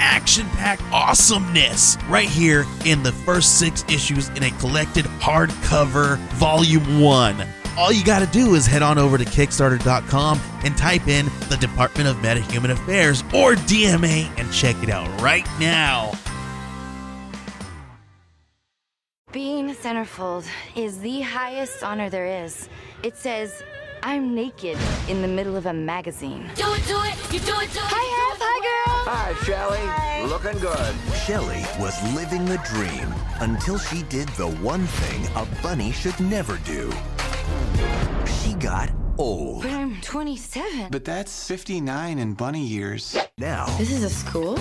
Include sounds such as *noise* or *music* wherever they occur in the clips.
action packed awesomeness right here in the first six issues in a collected hardcover volume one. All you got to do is head on over to Kickstarter.com and type in the Department of Metahuman Affairs or DMA and check it out right now. Being centerfold is the highest honor there is. It says, I'm naked in the middle of a magazine. Do it, do it, you do it, do it. Hi, Hef. Hi, girl. Hi, Shelly. Looking good. Shelly was living the dream until she did the one thing a bunny should never do. She got old. But I'm 27. But that's 59 in bunny years. Now, This is a school?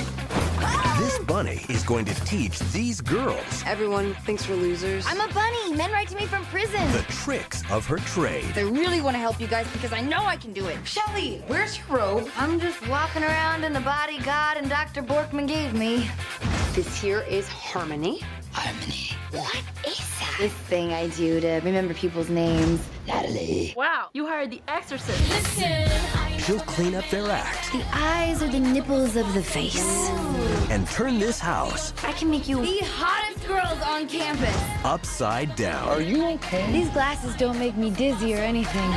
This bunny is going to teach these girls Everyone thinks we're losers. I'm a bunny. Men write to me from prison. the tricks of her trade. I really want to help you guys because I know I can do it. Shelly, where's your robe? I'm just walking around in the body God and Dr. Borkman gave me. This here is Harmony. Harmony. What is that? This thing I do to remember people's names. Natalie. Wow, you hired the exorcist. Listen, She'll clean up their act The eyes are the nipples of the face. and turn this house I can make you the hottest girls on campus. upside down. Are you okay? These glasses don't make me dizzy or anything.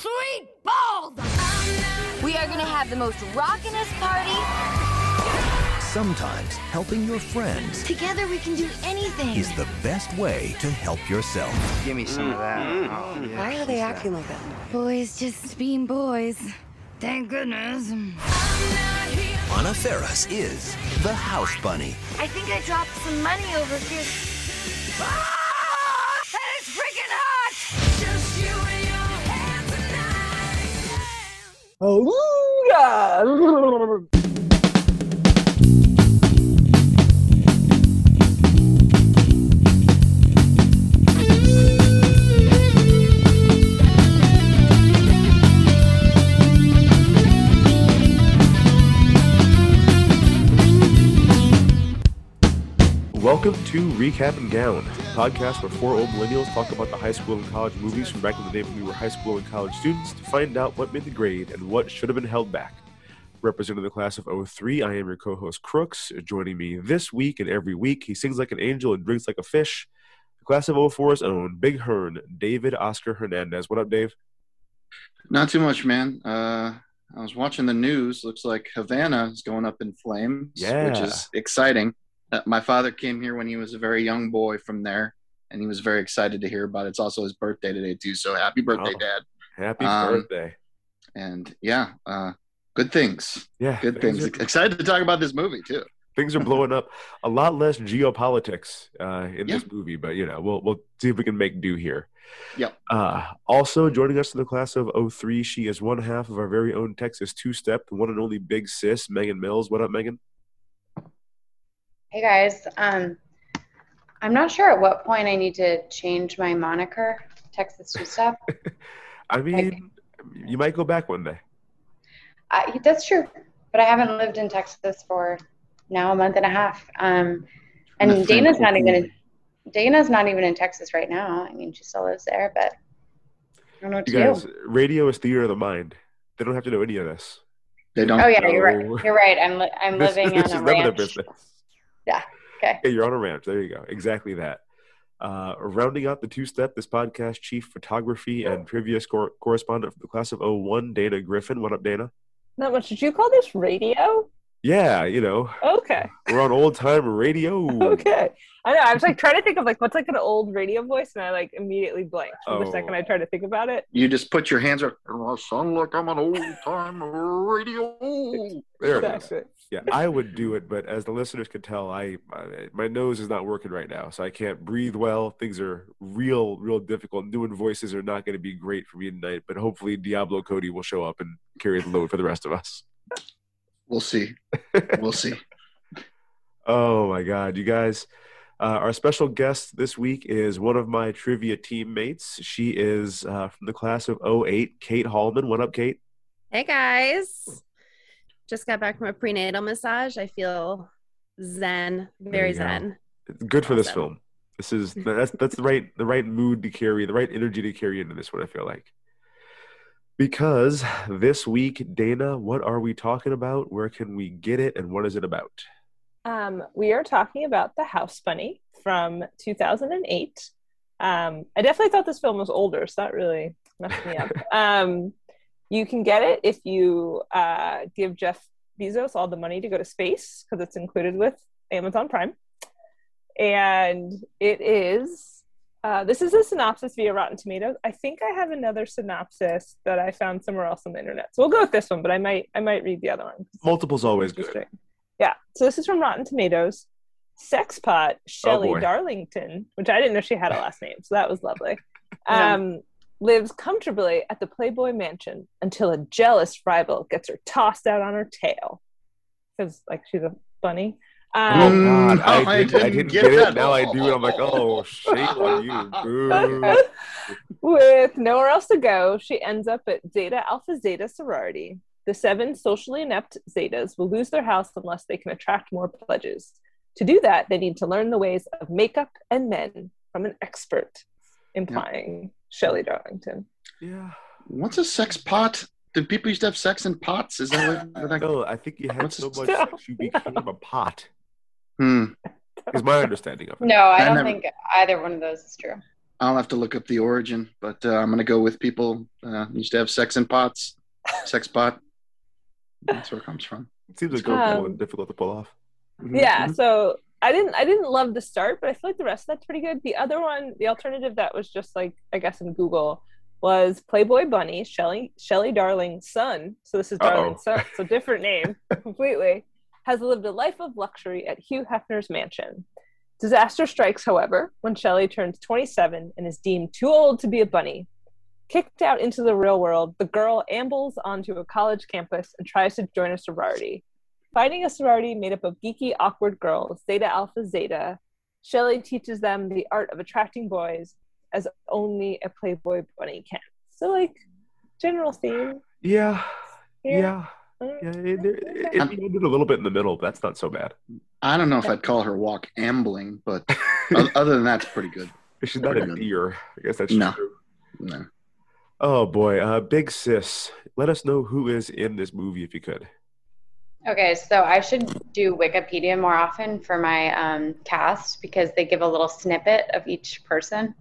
Sweet balls! We are gonna have the most rockinest party. Sometimes helping your friends Together we can do anything. is the best way to help yourself. Give me some of that. Oh, yeah. Why are they acting like that? Boys just being boys. Thank goodness. Anna Faris is the House Bunny. I think I dropped some money over here. Ah! That is freaking hot! just you and your hands tonight. *laughs* Welcome to Recap and Gown, a podcast where four old millennials talk about the high school and college movies from back in the day when we were high school and college students to find out what made the grade and what should have been held back. Representing the class of 03, I am your co host Crooks. Joining me this week and every week, he sings like an angel and drinks like a fish. The class of 04's own Big Hearn, David Oscar Hernandez. What up, Dave? Not too much, man. Uh, I was watching the news. Looks like Havana is going up in flames, yeah. which is exciting. Uh, my father came here when he was a very young boy from there, and he was very excited to hear about it. It's also his birthday today too, so happy birthday, Oh. Dad! Happy Um, birthday. And yeah, uh, good things, Yeah, good things. Are, Excited to talk about this movie too. things are blowing up. A lot less geopolitics uh, in Yeah. this movie, but you know, we'll we'll see if we can make do here. Yep. Uh, also joining us in the class of 03, she is one half of our very own Texas two step, the one and only big sis, Megan Mills. What up, Megan? Hey guys, um, I'm not sure at what point I need to change my moniker, Texas Two Step. *laughs* I mean, you might go back one day. I, that's true, but I haven't lived in Texas for now a month and a half. Um, and Dana's not even in, Dana's not even in Texas right now. I mean, she still lives there, but I don't know what You to guys, do. radio is theater of the mind. They don't have to know any of this. They don't. Oh yeah, you're right. You're right. I'm li- I'm *laughs* This- living this on a none of ranch. Business. Yeah. Okay. Yeah, you're on a ranch. There you go. Exactly that. Uh, rounding out the two step, this podcast chief photography and previous cor- correspondent for the class of 01, Dana Griffin. What up, Dana? Not much. Did you call this radio? Yeah, you know, Okay. we're on old time radio. *laughs* Okay. I know. I was like trying to think of like what's like an old radio voice, and I like immediately blanked Oh. the second I tried to think about it. You just put your hands up. I sound like I'm an old time radio. *laughs* There it is. Exactly. Yeah, I would do it, but as the listeners could tell, I, I my nose is not working right now, so I can't breathe well. Things are real, real difficult. Doing voices are not going to be great for me tonight, but hopefully Diablo Cody will show up and carry the load for the rest of us. We'll see. We'll see. *laughs* *laughs* Oh my God, you guys. Uh, our special guest this week is one of my trivia teammates. She is uh, from the class of 08, Kate Hallman. What up, Kate? Hey guys. Just got back from a prenatal massage. I feel zen, very you go. zen. It's good for this film. This is *laughs* that's that's the right the right mood to carry, the right energy to carry into this one. I feel like because this week, Dana, what are we talking about? Where can we get it, and what is it about? Um, we are talking about The House Bunny from 2008. Um, I definitely thought this film was older, so that really messed me up. *laughs* um, you can get it if you uh, give Jeff Bezos all the money to go to space because it's included with Amazon Prime. And it is, uh, this is a synopsis via Rotten Tomatoes. I think I have another synopsis that I found somewhere else on the internet. So we'll go with this one, but I might, I might read the other one. Multiple's always good. Yeah. So this is from Rotten Tomatoes. Sexpot Shelley boy. Darlington, which I didn't know she had a last name, so that was lovely. *laughs* Um, lives comfortably at the Playboy Mansion until a jealous rival gets her tossed out on her tail because, like, she's a bunny. Oh Um, God, I, I did, I didn't didn't get get, it. Now I do, and I'm like, oh, shame on you. *laughs* With nowhere else to go, she ends up at Zeta Alpha Zeta sorority. The seven socially inept Zetas will lose their house unless they can attract more pledges. To do that, they need to learn the ways of makeup and men from an expert, implying Shelley Darlington. Yeah. What's a sex pot? Did people used to have sex in pots? Is that what? what I, No, I think you had What's so it- much sex you became a pot. hmm. Is my understanding of it. No, I I don't never- think either one of those is true. I'll have to look up the origin, but uh, I'm gonna go with people uh, used to have sex in pots, sex pot. That's where it comes from. It seems like Um, difficult to pull off. Yeah, so I didn't I didn't love the start, but I feel like the rest of that's pretty good. The other one, the alternative that was just like I guess in Google was Playboy Bunny, Shelley Shelley Darling's son. So this is Darling's son, so different name *laughs* completely. Has lived a life of luxury at Hugh Hefner's mansion. Disaster strikes, however, when Shelley turns 27 and is deemed too old to be a bunny. Kicked out into the real world, the girl ambles onto a college campus and tries to join a sorority. Finding a sorority made up of geeky, awkward girls, Zeta Alpha Zeta, Shelley teaches them the art of attracting boys as only a Playboy bunny can. So, like, general theme. Yeah. here. Yeah. Yeah. It, it, it ended a little bit in the middle, but that's not so bad. I don't know if I'd call her walk ambling, but *laughs* other than that, it's pretty good. She's not a Pretty good. deer. I guess that's No. true. No. Oh boy, uh, Big Sis, let us know who is in this movie if you could. Okay, so I should do Wikipedia more often for my um, cast because they give a little snippet of each person.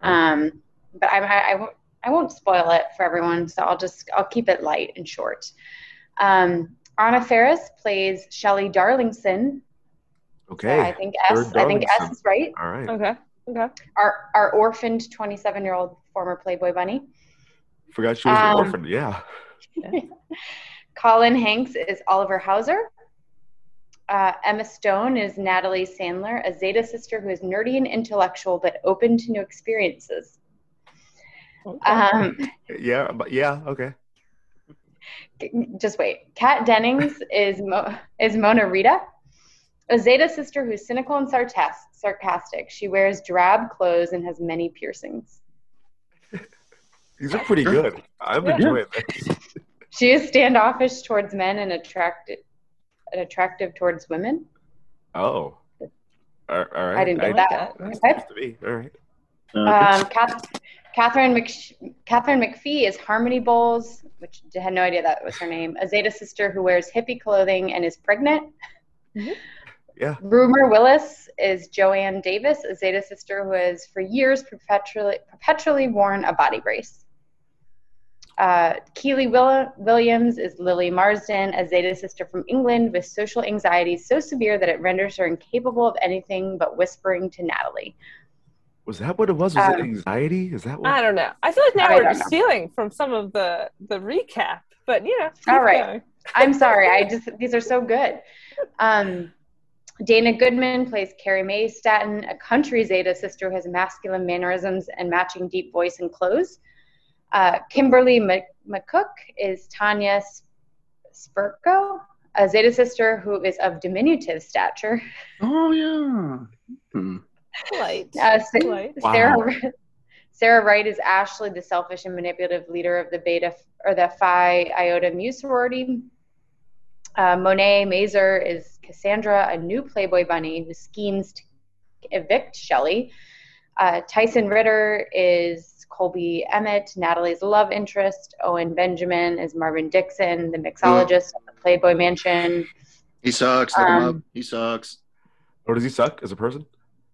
Um, but I, I, I, won't, I won't spoil it for everyone, so I'll just I'll keep it light and short. Um, Anna Faris plays Shelley Darlingson. Okay. I think S. I think S is right. All right. Okay. Okay. Our our orphaned 27 year old former Playboy bunny. Forgot she was an Um, orphan. Yeah. *laughs* Colin Hanks is Oliver Hauser. Uh, Emma Stone is Natalie Sandler, a Zeta sister who is nerdy and intellectual but open to new experiences. Um, Yeah. But yeah. Okay. just wait. Kat Dennings is Mo- is Mona Rita, a Zeta sister who's cynical and sartas- sarcastic. She wears drab clothes and has many piercings. *laughs* These are pretty good. I'm Yeah. enjoying this. She is standoffish towards men and attractive and attractive towards women. Oh. All all right. I didn't know like that. that. Okay. To me. All right. Um, Kath- Katharine, Mc- Katharine McPhee is Harmony Bowles, which I had no idea that was her name. A Zeta sister who wears hippie clothing and is pregnant. Yeah. Rumor Willis is Joanne Davis, a Zeta sister who has for years perpetually perpetually worn a body brace. Uh, Kiely Will- Williams is Lily Marsden, a Zeta sister from England with social anxiety so severe that it renders her incapable of anything but whispering to Natalie. Was that what it was? Was it Um, anxiety? Is that what? I don't know. I feel like now I we're don't just know. stealing from some of the the recap, but you know. All right. going. *laughs* I'm sorry. I just these are so good. Um, Dana Goodman plays Carrie Mae Staten, a country Zeta sister who has masculine mannerisms and matching deep voice and clothes. Uh, Kimberly McCook is Tanya Sp- Spurko, a Zeta sister who is of diminutive stature. Oh yeah. Hmm. Light. Uh, Sa- Light. Sarah, Sarah Wright is Ashley, the selfish and manipulative leader of the Beta or the Phi Iota Mu sorority. Uh, Monet Mazur is Cassandra, a new Playboy bunny who schemes to evict Shelley. Uh, Tyson Ritter is Colby Emmett, Natalie's love interest. Owen Benjamin is Marvin Dixon, the mixologist at the Playboy Mansion. He sucks. Um, up. He sucks. Or does he suck as a person?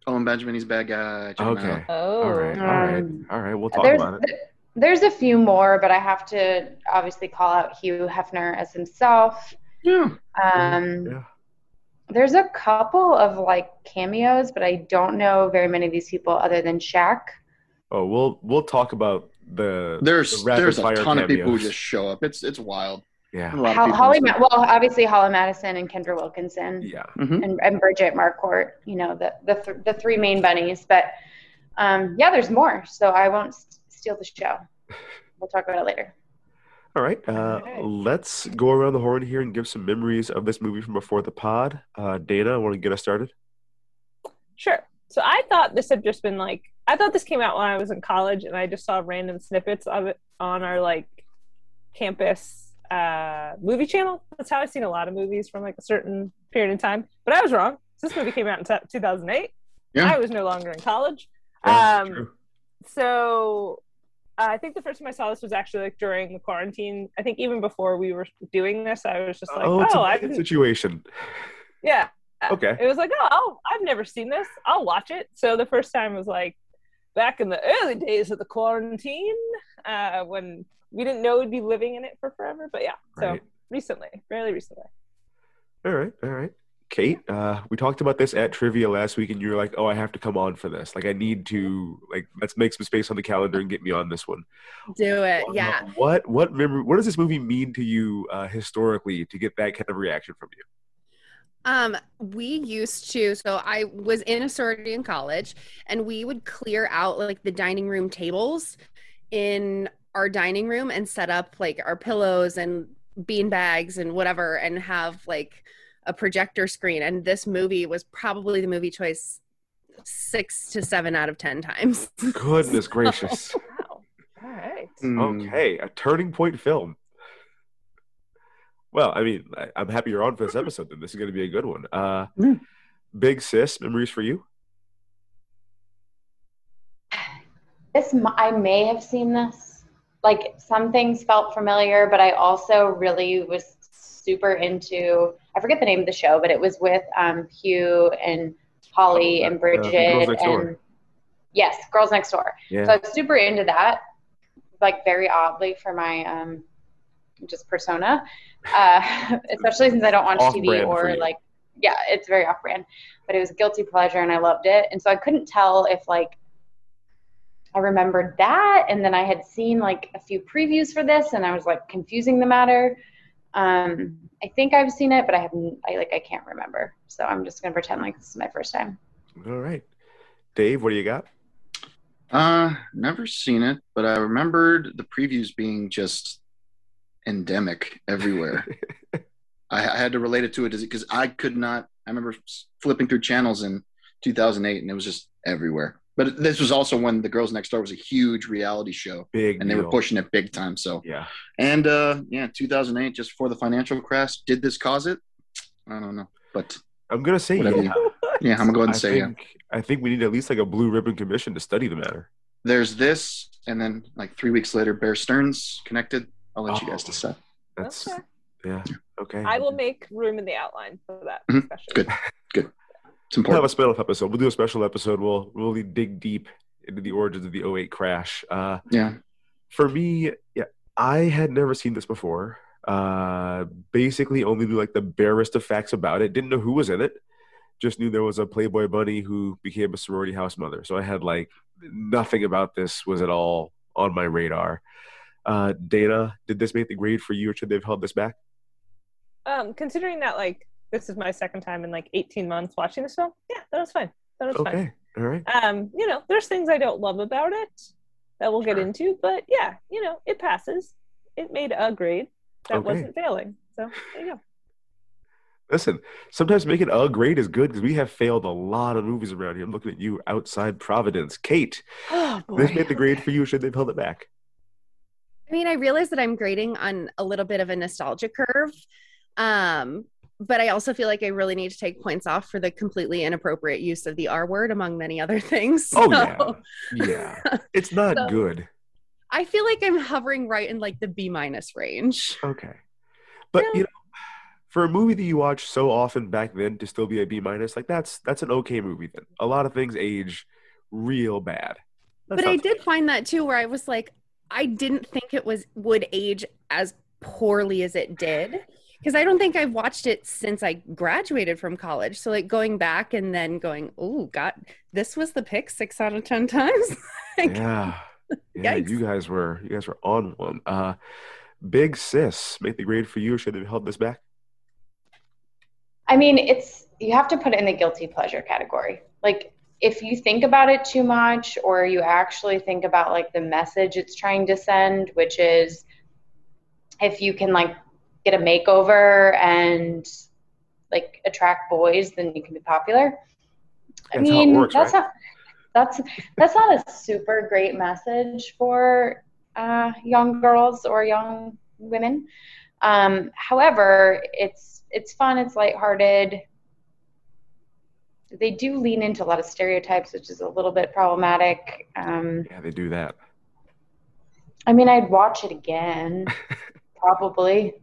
Owen Benjamin, he's a bad guy. Check Okay. out. Oh. All right. All right. Um, All right. We'll talk there's, about it. there's a few more, but I have to obviously call out Hugh Hefner as himself. Yeah. Um, Yeah. There's a couple of like cameos, but I don't know very many of these people other than Shaq. Oh, we'll we'll talk about the There's the there's a fire ton of people who just show up. It's it's wild. yeah A Ho- Holly, Ma- well, obviously Holly Madison and Kendra Wilkinson, yeah. Mhm. and, and Bridget Marquardt. You know the the th- the three main bunnies, but um, yeah, there's more. So I won't s- steal the show. *laughs* We'll talk about it later. All right. Uh, Okay. let's go around the horn here and give some memories of this movie from before the pod. Uh, Dana, want to get us started. Sure. So I thought this had just been like I thought this came out when I was in college, and I just saw random snippets of it on our like campus uh, movie channel. That's how I've seen a lot of movies from like a certain period in time. But I was wrong. This movie came out in t- 2008. Yeah. I was no longer in college. Yeah, um, so uh, I think the first time I saw this was actually like during the quarantine. I think even before we were doing this, I was just like, oh, oh, a I didn't situation. yeah. Okay. It was like, oh, I'll, I've never seen this. I'll watch it. So the first time was like back in the early days of the quarantine uh, when we didn't know we'd be living in it for forever. But yeah, so Right. recently, fairly recently. All right. All right. Kate, uh, we talked about this at trivia last week, and you were like, "Oh, I have to come on for this. Like, I need to like let's make some space on the calendar and get me on this one." Do it. Yeah. What what memory? What does this movie mean to you uh, historically to get that kind of reaction from you? Um, we used to, so I was in a sorority in college, and we would clear out like the dining room tables in our dining room and set up like our pillows and bean bags and whatever, and have like a projector screen. And this movie was probably the movie choice six to seven out of ten times. Goodness *laughs* gracious. Wow. All right. Hmm. Okay, a turning point film. Well, I mean, I, I'm happy you're on for this episode. Then this is going to be a good one. Uh, *laughs* Yeah. Big sis, memories for you? This I may have seen this. Like some things felt familiar, but I also really was super into. I forget the name of the show, but it was with um, Hugh and Holly Oh, and uh, Bridget Next Door. and yes, Girls Next Door. Yeah. So I was super into that, like very oddly for my um, just persona, uh, *laughs* especially since I don't watch TV Off-brand or like yeah, it's very off brand. But it was a guilty pleasure and I loved it. And so I couldn't tell if like I remembered that and then I had seen like a few previews for this and I was like confusing the matter. Um I think I've seen it, but I haven't I like I can't remember. So I'm just gonna pretend like this is my first time. All right. Dave, what do you got? Uh, never seen it, but I remembered the previews being just endemic everywhere. *laughs* I, I had to relate it to it because I could not. I remember flipping through channels in 2008, and it was just everywhere. But this was also when The Girls Next Door was a huge reality show, Big and they were pushing it big time. So, Yeah. and uh, yeah, 2008, just before the financial crash, did this cause it? I don't know, but I'm gonna say yeah. you- yeah, I'm gonna go ahead and I say yeah. I think we need at least like a blue ribbon commission to study the matter. There's this, and then like three weeks later, Bear Stearns connected. I'll let you guys Oh. decide. That's Okay. yeah. Okay. I will make room in the outline for that Mhm. Good. Good. It's We'll have important. a special episode. We'll do a special episode. We'll really dig deep into the origins of the 08 crash. Uh, Yeah. for me, yeah, I had never seen this before. Uh, basically, only knew like the barest of facts about it. Didn't know who was in it. Just knew there was a Playboy bunny who became a sorority house mother. So I had like nothing about this was at all on my radar. Uh, Dana, did this make the grade for you, or should they have held this back? Um, considering that like this is my second time in like 18 months watching this film, yeah, that was fine. That was fine. Okay, all right. Um, you know, there's things I don't love about it that we'll get into, but yeah, you know, it passes. It made a grade that Okay. wasn't failing. So there you go. Listen, sometimes making a grade is good because we have failed a lot of movies around here. I'm looking at you outside Providence. Kate, *gasps* Oh, this made the grade for you. Should they have held it back? I mean, I realize that I'm grading on a little bit of a nostalgia curve. Um, but I also feel like I really need to take points off for the completely inappropriate use of the R word, among many other *laughs* things. Oh, yeah. Yeah. It's *laughs* not So- good. I feel like I'm hovering right in like the B minus range. Okay. But you know, for a movie that you watch so often back then to still be a B minus, like that's that's an okay movie then. A lot of things age real bad. That's but I did find that too, where I was like, I didn't think it was would age as poorly as it did. Because I don't think I've watched it since I graduated from college. So like going back and then going, oh God, this was the pick six out of ten times. *laughs* Like, yeah. Yeah, Yikes. you guys were you guys were on one. Uh Big Sis, make the grade for you. Should have held this back? I mean, it's you have to put it in the guilty pleasure category. Like if you think about it too much or you actually think about like the message it's trying to send, which is if you can like get a makeover and like attract boys, then you can be popular. I That's how it mean, works, that's right? not that's that's not a super great message for uh, young girls or young women. Um, however, it's it's fun, it's lighthearted. They do lean into a lot of stereotypes, which is a little bit problematic. Um, Yeah, they do that. I mean, I'd watch it again, *laughs* probably.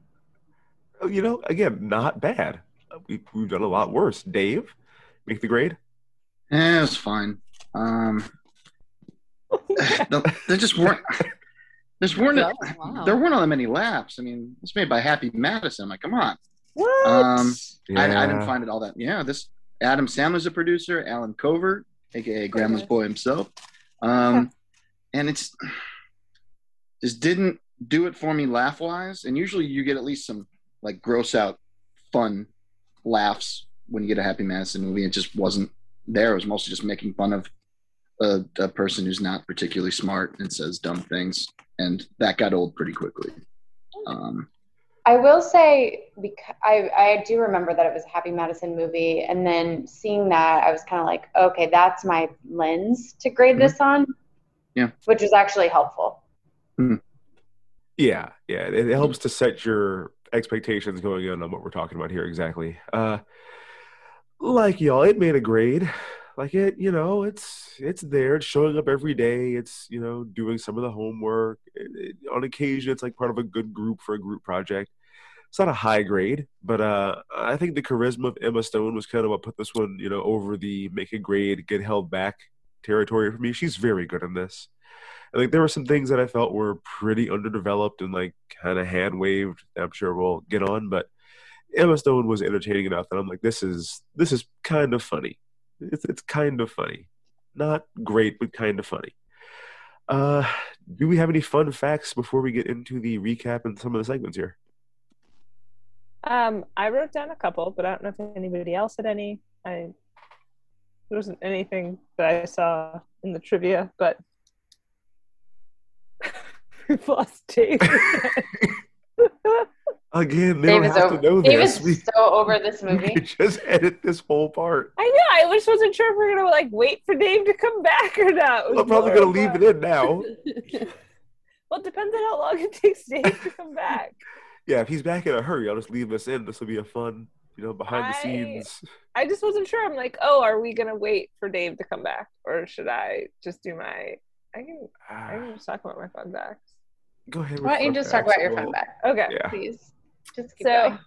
Oh, You know, again, not bad. Uh, We, we've done a lot worse. Dave, make the grade. Yeah, it's fine. Um, *laughs* the- there just weren't. There's weren't. Oh, *laughs* wow. There weren't all that many laughs. I mean, it's made by Happy Madison. I'm like, come on. What? Um, I, I didn't find it all that. Yeah, this Adam Sandler's a producer. Alan Covert, aka Grandma's Boy himself. Um, and it's just didn't do it for me laugh wise. And usually you get at least some like gross out fun laughs when you get a Happy Madison movie. It just wasn't there. It was mostly just making fun of a, a person who's not particularly smart and says dumb things. And that got old pretty quickly. Um, I will say, because I, I do remember that it was a Happy Madison movie, and then seeing that, I was kind of like, okay, that's my lens to grade mm-hmm. this on. Yeah. Which was actually helpful. Mm-hmm. Yeah, yeah. It, it helps mm-hmm. to set your expectations going in on what we're talking about here exactly. Uh like y'all, it made a grade. Like it, you know, it's it's there. It's showing up every day. It's you know doing some of the homework. It, it- on occasion, it's like part of a good group for a group project. It's not a high grade, but uh, I think the charisma of Emma Stone was kind of what put this one, you know, over the make a grade, get held back territory for me. She's very good in this. And, like there were some things that I felt were pretty underdeveloped and like kind of hand waved. I'm sure we'll get on, but Emma Stone was entertaining enough that I'm like, this is this is kind of funny. It's it's kind of funny, not great, but kind of funny. Uh, do we have any fun facts before we get into the recap and some of the segments here? Um, I wrote down a couple, but I don't know if anybody else had any. I there wasn't anything that I saw in the trivia, but *laughs* we've lost Dave. *laughs* Again, they Dave don't is, have over, to know Dave this. is We, so over this *laughs* movie. could just edit this whole part. I know. I just wasn't sure if we are gonna like wait for Dave to come back or not. I'm probably gonna leave it in now. Well, it depends on how long it takes Dave to come back. Yeah, if he's back in a hurry, I'll just leave this in. This will be a fun, you know, behind the I- scenes. I just wasn't sure. I'm like, oh, are we gonna wait for Dave to come back, or should I just do my? I can. I can just talk about my fun facts. Go ahead. Why don't you fun just talk about your Well, fun fact, Okay. Yeah. please? Just keep So, going.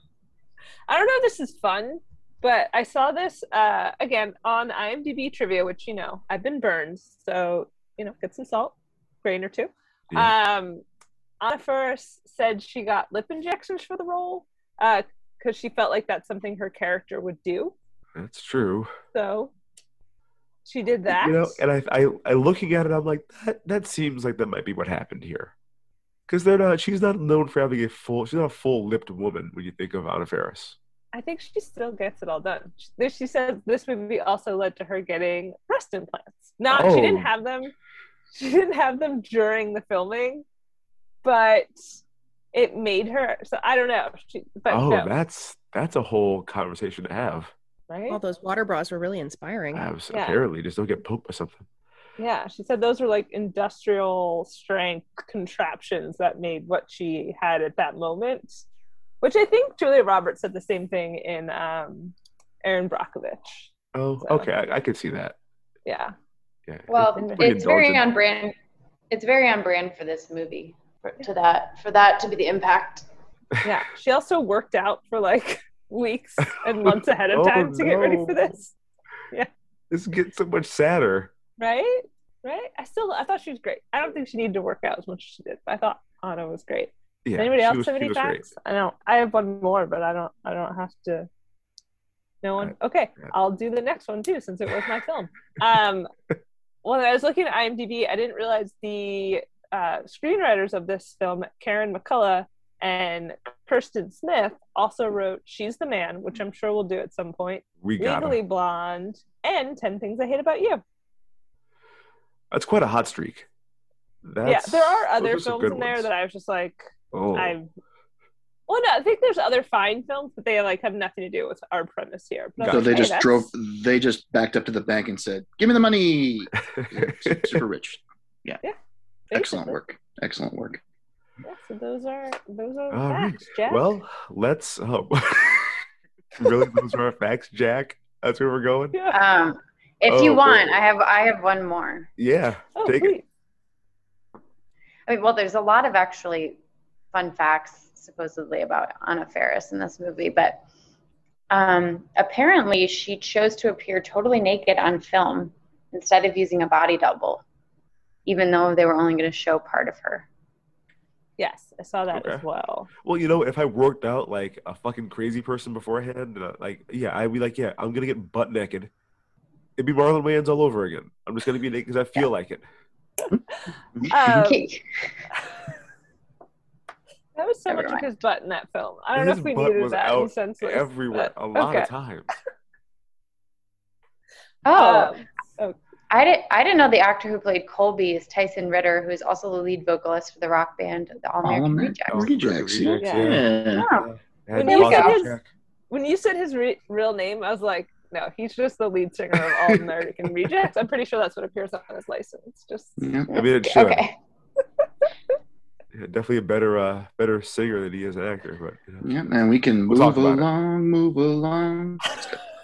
I don't know if this is fun, but I saw this uh, again on IMDb trivia, which you know I've been burned, so you know get some salt, grain or two. Um, Anna Faris said she got lip injections for the role uh, because she felt like that's something her character would do. That's true. So she did that. You know, and I, I, I looking at it, I'm like, that, that seems like that might be what happened here. Because they're not. She's not known for having a full. She's not a full-lipped woman when you think of Anna Faris. I think she still gets it all done. She, she says this movie also led to her getting breast implants. Not she didn't Oh. have them. She didn't have them during the filming, but it made her. So I don't know. She, but oh, no. that's That's a whole conversation to have. right? All those water bras were really inspiring. Abs- Yeah. Apparently, just don't get poked by something. Yeah, she said those were like industrial strength contraptions that made what she had at that moment. Which I think Julia Roberts said the same thing in um, Erin Brockovich. Oh, So- okay, I, I could see that. Yeah. Yeah. Well, It's it's very on brand. It's very on brand for this movie. For, to that, for that to be the impact. Yeah. She also worked out for like weeks and *laughs* months ahead of Oh, time to get ready for this. Yeah, this gets so much sadder. Right? Right? I still I thought she was great. I don't think she needed to work out as much as she did, but I thought Anna was great. Yeah, Anybody else was- have any was great. facts? I don't. I have one more, but I don't. I don't have to. No one. Okay, I'll do the next one too, since it was my film. Um, *laughs* when I was looking at IMDb, I didn't realize the uh, screenwriters of this film, Karen McCullah and Kirsten Smith, also wrote "She's the Man," which I'm sure we'll do at some point. We got 'em. Legally Blonde and Ten Things I Hate About You. That's quite a hot streak. That's, yeah, there are other films good in there ones. that I was just like, Oh, I well, no, I think there's other fine films, but they like have nothing to do with our premise here. But So was they hey, just that's- drove. They just backed up to the bank and said, "Give me the money." *laughs* Super rich. Yeah. Excellent basically. work. Excellent work. Yeah, so those are those are All right. facts, Jack. Well, let's. Um, *laughs* really, those are our facts, Jack. That's where we're going. yeah. Um, if Oh, you boy. want, I have I have one more. Yeah, Oh, take it. I mean, well, there's a lot of actually fun facts supposedly about Anna Faris in this movie, but um, apparently she chose to appear totally naked on film instead of using a body double, even though they were only going to show part of her. Yes, I saw that as well. Well, you know, if I worked out like a fucking crazy person beforehand, uh, like, yeah, I'd be like, yeah, I'm gonna get butt naked. It'd be Marlon Wayans all over again. I'm just gonna be naked because I feel like it. Um, Okay. *laughs* that was so Never much mind. of his butt in that film. I don't know if we butt needed was that in out senseless. everywhere but- a lot okay. of *laughs* times. Oh, Um, I didn't I didn't know the actor who played Colby is Tyson Ritter, who is also the lead vocalist for the rock band The All American All-American Rejects. Rejects. Rejects, Yeah. yeah. Oh. Had When you said his- when you said his re- real name, I was like, no, he's just the lead singer of All American *laughs* Rejects. I'm pretty sure that's what appears on his license. Just Yeah. I mean, it should. Okay. *laughs* Yeah, definitely a better, uh, better singer than he is an actor. But you know. Yeah, and we can We'll move talk about it. along, move along.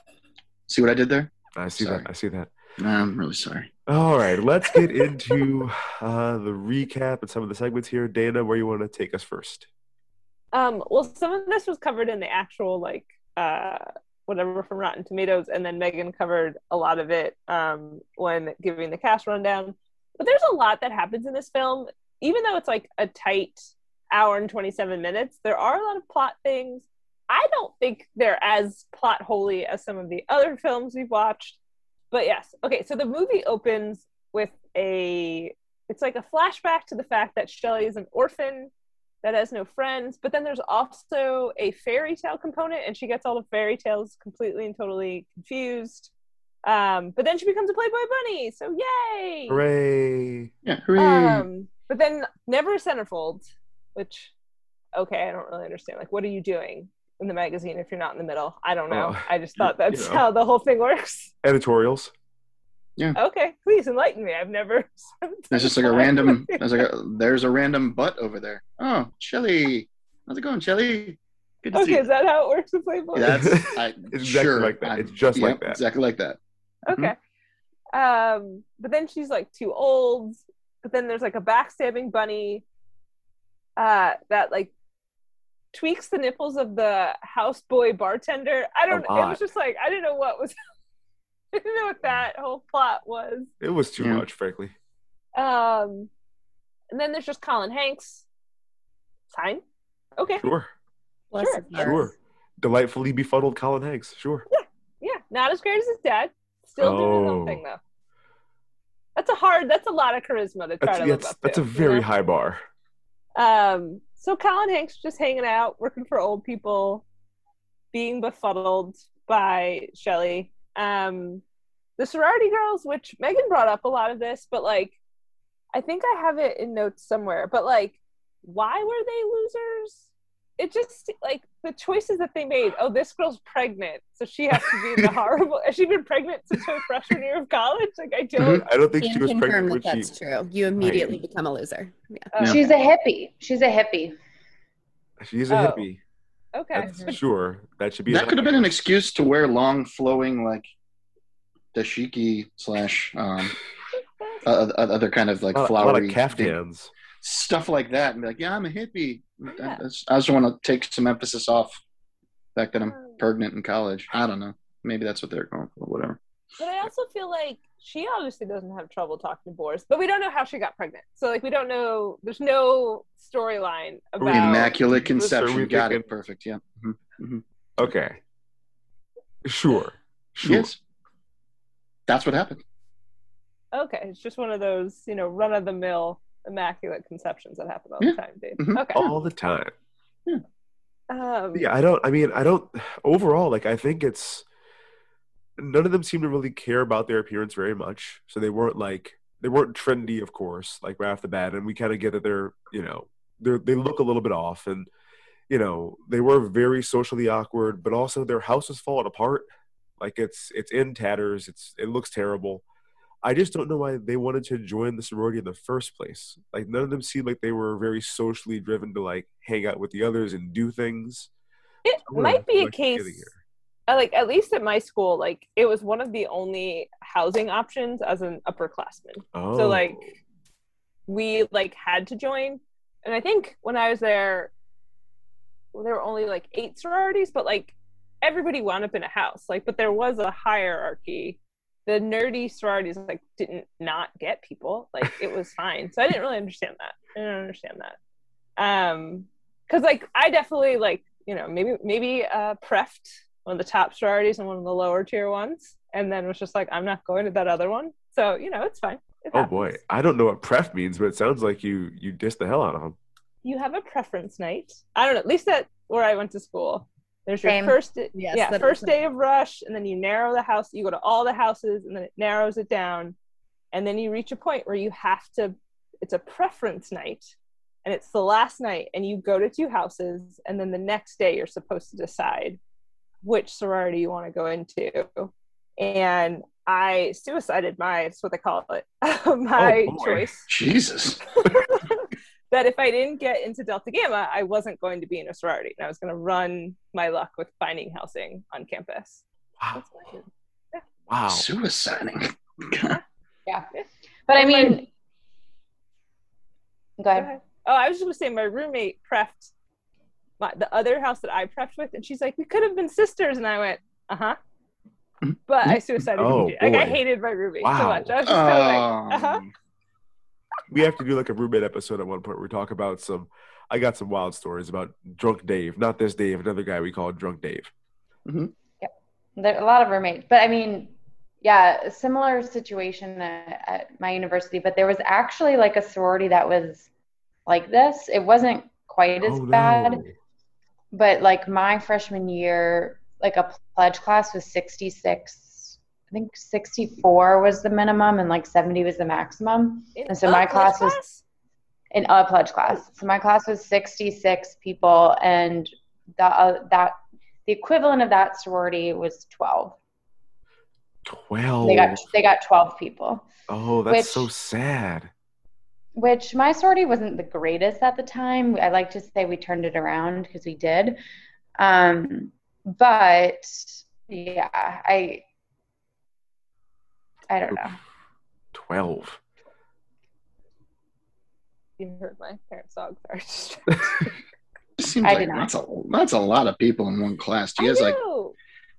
*laughs* See what I did there? I see Sorry. that. I see that. I'm really sorry. All right, let's get into uh, the recap and some of the segments here. Dana, where you want to take us first? Um, well, some of this was covered in the actual like uh, whatever from Rotten Tomatoes, and then Megan covered a lot of it um, when giving the cast rundown. But there's a lot that happens in this film, even though it's like a tight hour and 27 minutes. There are a lot of plot things. I don't think they're as plot holy as some of the other films we've watched. But yes, okay. So the movie opens with a it's like a flashback to the fact that Shelley is an orphan that has no friends. But then there's also a fairy tale component, and she gets all the fairy tales completely and totally confused. Um, but then she becomes a Playboy bunny, so yay! Hooray! Yeah, hooray. Um, but then never a centerfold, which okay, I don't really understand. Like, what are you doing in the magazine if you're not in the middle? I don't know. Oh, I just thought you that's know. how the whole thing works. *laughs* Editorials. Yeah. Okay, please enlighten me. I've never. *laughs* There's just like a random. There's like a. There's a random butt over there. Oh, Shelly, how's it going, Shelly? Good to see Okay, you. is that how it works with Playboy? That's *laughs* I, It's exactly sure. like that. I'm- It's just like that. Exactly like that. Okay. Um, but then she's like too old. But then there's like a backstabbing bunny uh that like tweaks the nipples of the houseboy bartender. I don't A it was just like I didn't know what was *laughs* I didn't know what that whole plot was. It was too Yeah. much, frankly. Um and then there's just Colin Hanks. Fine. Okay. Sure, Bless Sure. sure. Delightfully befuddled Colin Hanks. Sure. Yeah. Yeah. Not as great as his dad. Still doing his Oh. own thing though. That's a hard that's a lot of charisma to try That's to live that's, up that's to, a you very know? high bar. Um, so Colin Hanks just hanging out, *laughs* working for old people, being befuddled by Shelley. Um, the sorority girls, which Megan brought up a lot of this, but like, I think I have it in notes somewhere. But like, why were they losers? It just like the choices that they made. Oh, this girl's pregnant, so she has to be in the *laughs* horrible. Has she been pregnant since her freshman year of college? Like I don't. I don't think she was pregnant when that she. that's true. You immediately become a loser. Yeah. She's a hippie. She's a hippie. She's a Oh. hippie. okay. That's sure. That should be. That could have been an excuse to wear long, flowing, like dashiki slash um, *laughs* uh, other kind of like a lot, a lot flowery of caftans. Stuff like that, and be like, "Yeah, I'm a hippie." Yeah. I, I just- want to take some emphasis off the fact that I'm pregnant in college. I don't know. Maybe that's what they're going for. Whatever. But I also feel like she obviously doesn't have trouble talking to Boris, but we don't know how she got pregnant. So like we don't know. There's no storyline about. Immaculate conception. we Got thinking- it. Perfect. Yeah. hmm Okay. Sure. Sure. Yes. That's what happened. Okay, it's just one of those you know run of the mill immaculate conceptions that happen all Yeah. the time, dude. Mhm. Okay. All the time. Um, Yeah, I don't. I mean, I don't. Overall, like, I think it's none of them seem to really care about their appearance very much. So they weren't like they weren't trendy, of course, like right off the bat. And we kind of get that they're, you know, they they look a little bit off, and you know, they were very socially awkward. But also, their house is falling apart. Like it's it's in tatters. It's it looks terrible. I just don't know why they wanted to join the sorority in the first place. Like none of them seemed like they were very socially driven to like hang out with the others and do things. it might be a case. Like at least at my school, like it was one of the only housing options as an upperclassman. Oh, So like we like had to join, and I think when I was there, well, there were only like eight sororities, but like everybody wound up in a house. Like, but there was a hierarchy. The nerdy sororities like didn't not get people. Like it was *laughs* fine. So I didn't really understand that. I didn't understand that. Um, because like I definitely like you know maybe maybe uh prefed one of the top sororities and one of the lower tier ones, and then was just like I'm not going to that other one. So you know it's fine. It oh boy, I don't know what pref means, but it sounds like you you dissed the hell out of them. you have a preference night. I don't know. At least at where I went to school, there's your first Yes, yeah first day of rush, and then you narrow the house. You go to all the houses, and then it narrows it down, and then you reach a point where you have to. It's a preference night, and it's the last night, and you go to two houses, and then the next day you're supposed to decide which sorority you want to go into. And I suicided my, that's what they call it, *laughs* my Oh, choice Jesus. *laughs* that if I didn't get into Delta Gamma, I wasn't going to be in a sorority. And I was going to run my luck with finding housing on campus. Wow, That's what wow. Suiciding. Yeah. *laughs* But I And my- mean, go Go ahead. ahead. Oh, I was just going to say my roommate prepped my, the other house that I prepped with, and she's like, "We could have been sisters," and I went, "Uh huh." But I suicided. Oh, like I hated my roommate so much. I was just kind like, "Uh huh." We have to do like a roommate episode at one point where we talk about some. I got some wild stories about drunk Dave, not this Dave, another guy we call drunk Dave. Mm-hmm. There a lot of roommates, but I mean, yeah, a similar situation at, at my university. But there was actually like a sorority that was like this. It wasn't quite as Oh, no. bad, but like my freshman year, like a pledge class was 66. I think 64 was the minimum and like 70 was the maximum. In And so my pledge class was in a pledge class. So my class was 66 people, and the, uh, that the equivalent of that sorority was 12. Twelve. They got they got 12 people, oh, that's which- so sad. which my sorority wasn't the greatest at the time. I like to say we turned it around because we did. Um, but yeah, I I don't know. Twelve. You heard my parents' dog. *laughs* *laughs* Sorry. Just- seems I like did not. that's a that's a lot of people in one class. Do you guys like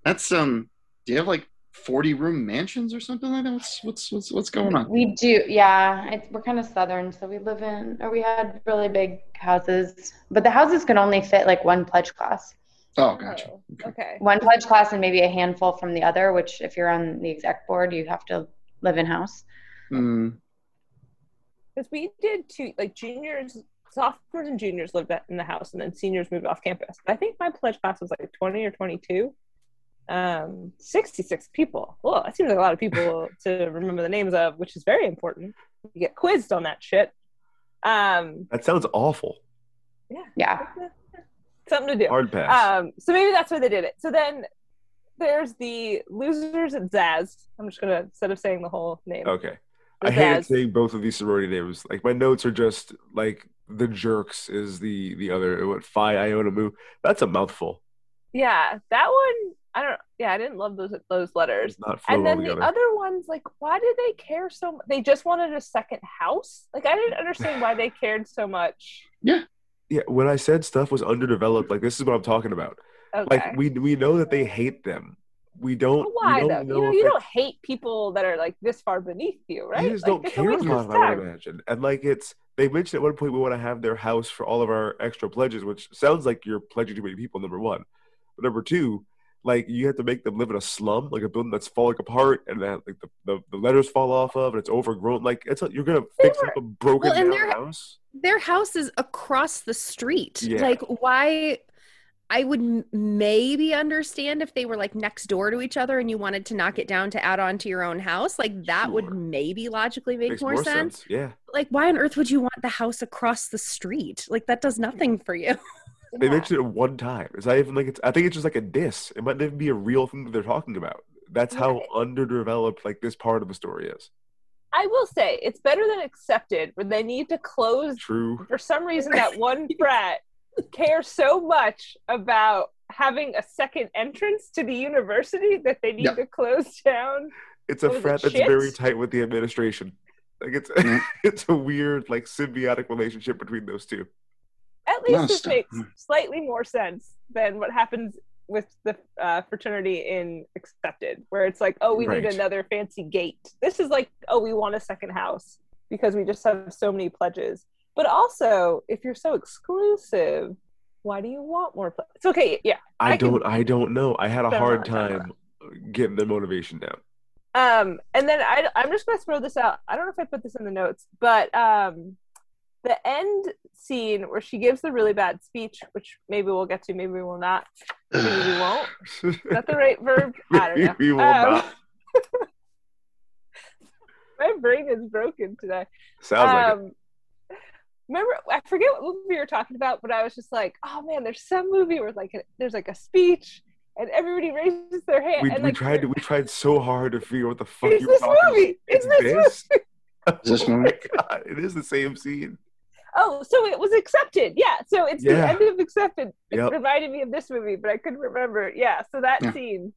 that's um? Do you have like forty room mansions or something like that? What's what's what's what's going on? We do, yeah. It's, we're kind of southern, so we live in, or we had really big houses, but the houses could only fit like one pledge class, Oh, gotcha. Oh, okay. one pledge class, and maybe a handful from the other. Which, if you're on the exec board, you have to live in house. Mm, because we did two like juniors sophomores and juniors lived in the house and then seniors moved off campus i think my pledge class was like 20 or 22 um 66 people well that seems like a lot of people *laughs* to remember the names of which is very important you get quizzed on that shit um That sounds awful. yeah Yeah. Something to do. Hard pass. Um, so maybe that's why they did it. So then there's the losers at Zaz. I'm just gonna instead of saying the whole name. Okay. I hated Zaz. saying both of these sorority names. Like my notes are just like the jerks is the the other what Phi Iota Mu. That's a mouthful. Yeah, that one. I don't. Yeah, I didn't love those those letters. Not And then the other ones, like, why did they care so much? They just wanted a second house. Like, I didn't understand why they cared so much. Yeah, when I said stuff was underdeveloped, like this is what I'm talking about. Okay. Like we we know that they hate them. We don't. Why we though? don't You know, you don't hate people that are like this far beneath you, right? You just Like, don't care about I would imagine. And like it's they mentioned at one point we want to have their house for all of our extra pledges, which sounds like you're pledging too many people, number one. But number two, like you have to make them live in a slum, like a building that's falling apart and that like the, the, the letters fall off of and it's overgrown. Like it's a, you're gonna fix up a broken Well, down their- house. Their house is across the street. Yeah. Like, why? I would m- maybe understand if they were like next door to each other and you wanted to knock it down to add on to your own house. Like, that would maybe logically make Makes more, sense. Yeah. Like, why on earth would you want the house across the street? Like, that does nothing for you. *laughs* They mentioned it one time. It's not even like it's I think it's just like a diss. It might not even be a real thing that they're talking about. That's how underdeveloped like this part of the story is. I will say it's better than accepted, where they need to close. True. For some reason, that *laughs* one frat cares so much about having a second entrance to the university that they need Yeah. to close down. It's a oh, What it, frat that's shit? very tight with the administration. Like it's mm. *laughs* it's a weird like symbiotic relationship between those two. At least No, this stop. makes slightly more sense than what happens with the uh, fraternity in Accepted, where it's like, oh, we Right. need another fancy gate. This is like, oh, we want a second house because we just have so many pledges. But also, if you're so exclusive, why do you want more pledges? It's okay, yeah. I, can- don't I don't know. I had a hard lot of time time getting the motivation down. Um, and then I, I'm just gonna throw this out. I don't know if I put this in the notes, but um, the end scene where she gives the really bad speech, which maybe we'll get to, maybe we will not, maybe we won't. Is that the *laughs* right verb? I don't know. We will Um, not. *laughs* My brain is broken today. Sounds like it. um, Remember, I forget what movie we were talking about, but I was just like, "Oh man, there's some movie where like there's like a speech and everybody raises their hand We, and we like tried we tried so hard to figure out what the fuck it's you were this talking movie. It's about. this movie. *laughs* Is this oh movie? my god, it is the same scene. Oh, so it was accepted. Yeah. So it's the end of accepted. It Yep. reminded me of this movie, but I couldn't remember. Yeah. So that Yeah. scene.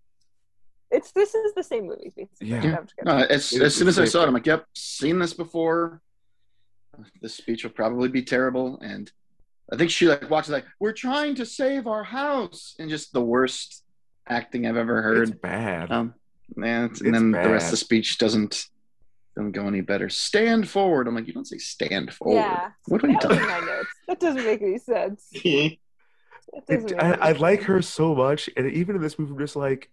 It's this is the same movie. basically. Yeah. I'm just kidding. No, as, as soon as I saw it. I'm like, yep, seen this before. This speech will probably be terrible. And I think she like walks like, we're trying to save our house. And just the worst acting I've ever heard. It's bad. Um, and, It's and then the rest of the speech doesn't doesn't go any better. Stand forward. I'm like, you don't say stand forward. Yeah. What are you That talking in my notes. That doesn't make any sense. *laughs* It, make I, I like her so much, and even in this movie, I'm just like,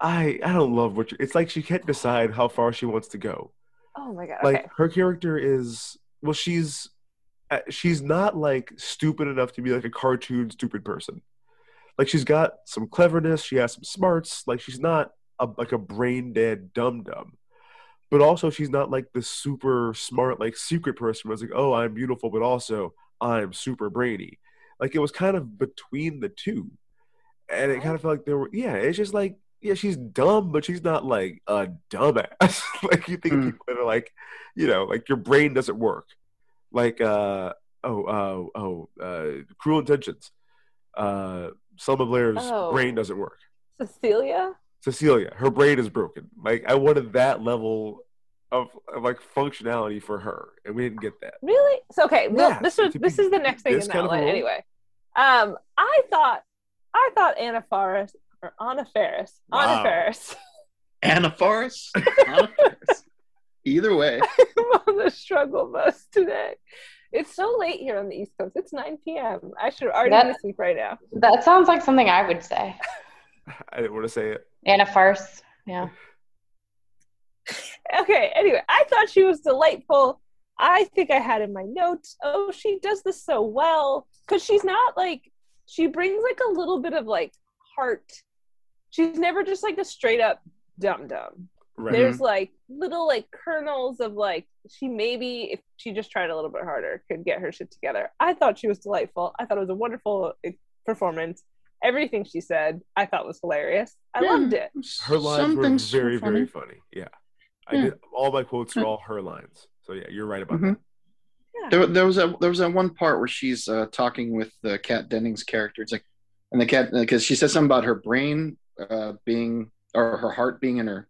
I I don't love what you, it's like. She can't decide how far she wants to go. Oh my god. Like Okay. her character is well, she's uh, she's not like stupid enough to be like a cartoon stupid person. Like she's got some cleverness, she has some smarts. Like she's not a, like a brain dead dum dum, but also she's not like the super smart like secret person. Who's like, oh, I'm beautiful, but also I'm super brainy. Like it was kind of between the two, and it kind of felt like there were yeah. It's just like yeah, she's dumb, but she's not like a dumbass. *laughs* like you think Mm. people that are like, you know, like your brain doesn't work. Like uh oh oh oh uh cruel intentions. Uh Selma Blair's Oh. brain doesn't work. Cecilia. Cecilia, her brain is broken. Like I wanted that level of, of like functionality for her, and we didn't get that. Really? So okay. Well, Yeah, this so was this is the next thing in kind that of line. Anyway, um, I thought I thought Anna Faris or Anna Faris, Anna Wow. Faris. Anna Forrest? *laughs* Anna Forrest. Either way. *laughs* I'm on the struggle bus today. It's so late here on the East Coast. It's 9 p.m. I should already be asleep right now. That sounds like something I would say. *laughs* I didn't want to say it. Anna a farce. Yeah. Okay, anyway, I thought she was delightful. I think I had in my notes, oh, she does this so well. Because she's not like, she brings like a little bit of like heart. She's never just like a straight up dum dum. Right. There's mm-hmm. like little like kernels of like, she maybe, if she just tried a little bit harder, could get her shit together. I thought she was delightful. I thought it was a wonderful performance. Everything she said, I thought was hilarious. I Yeah. loved it. Her lines Some were things were very, very funny. funny. Yeah. I Yeah. did all my quotes are all her lines. So yeah, you're right about Mhm. There, there was a there was that one part where she's uh, talking with uh, Kat Dennings' character. It's like, and the cat because she says something about her brain uh, being or her heart being in her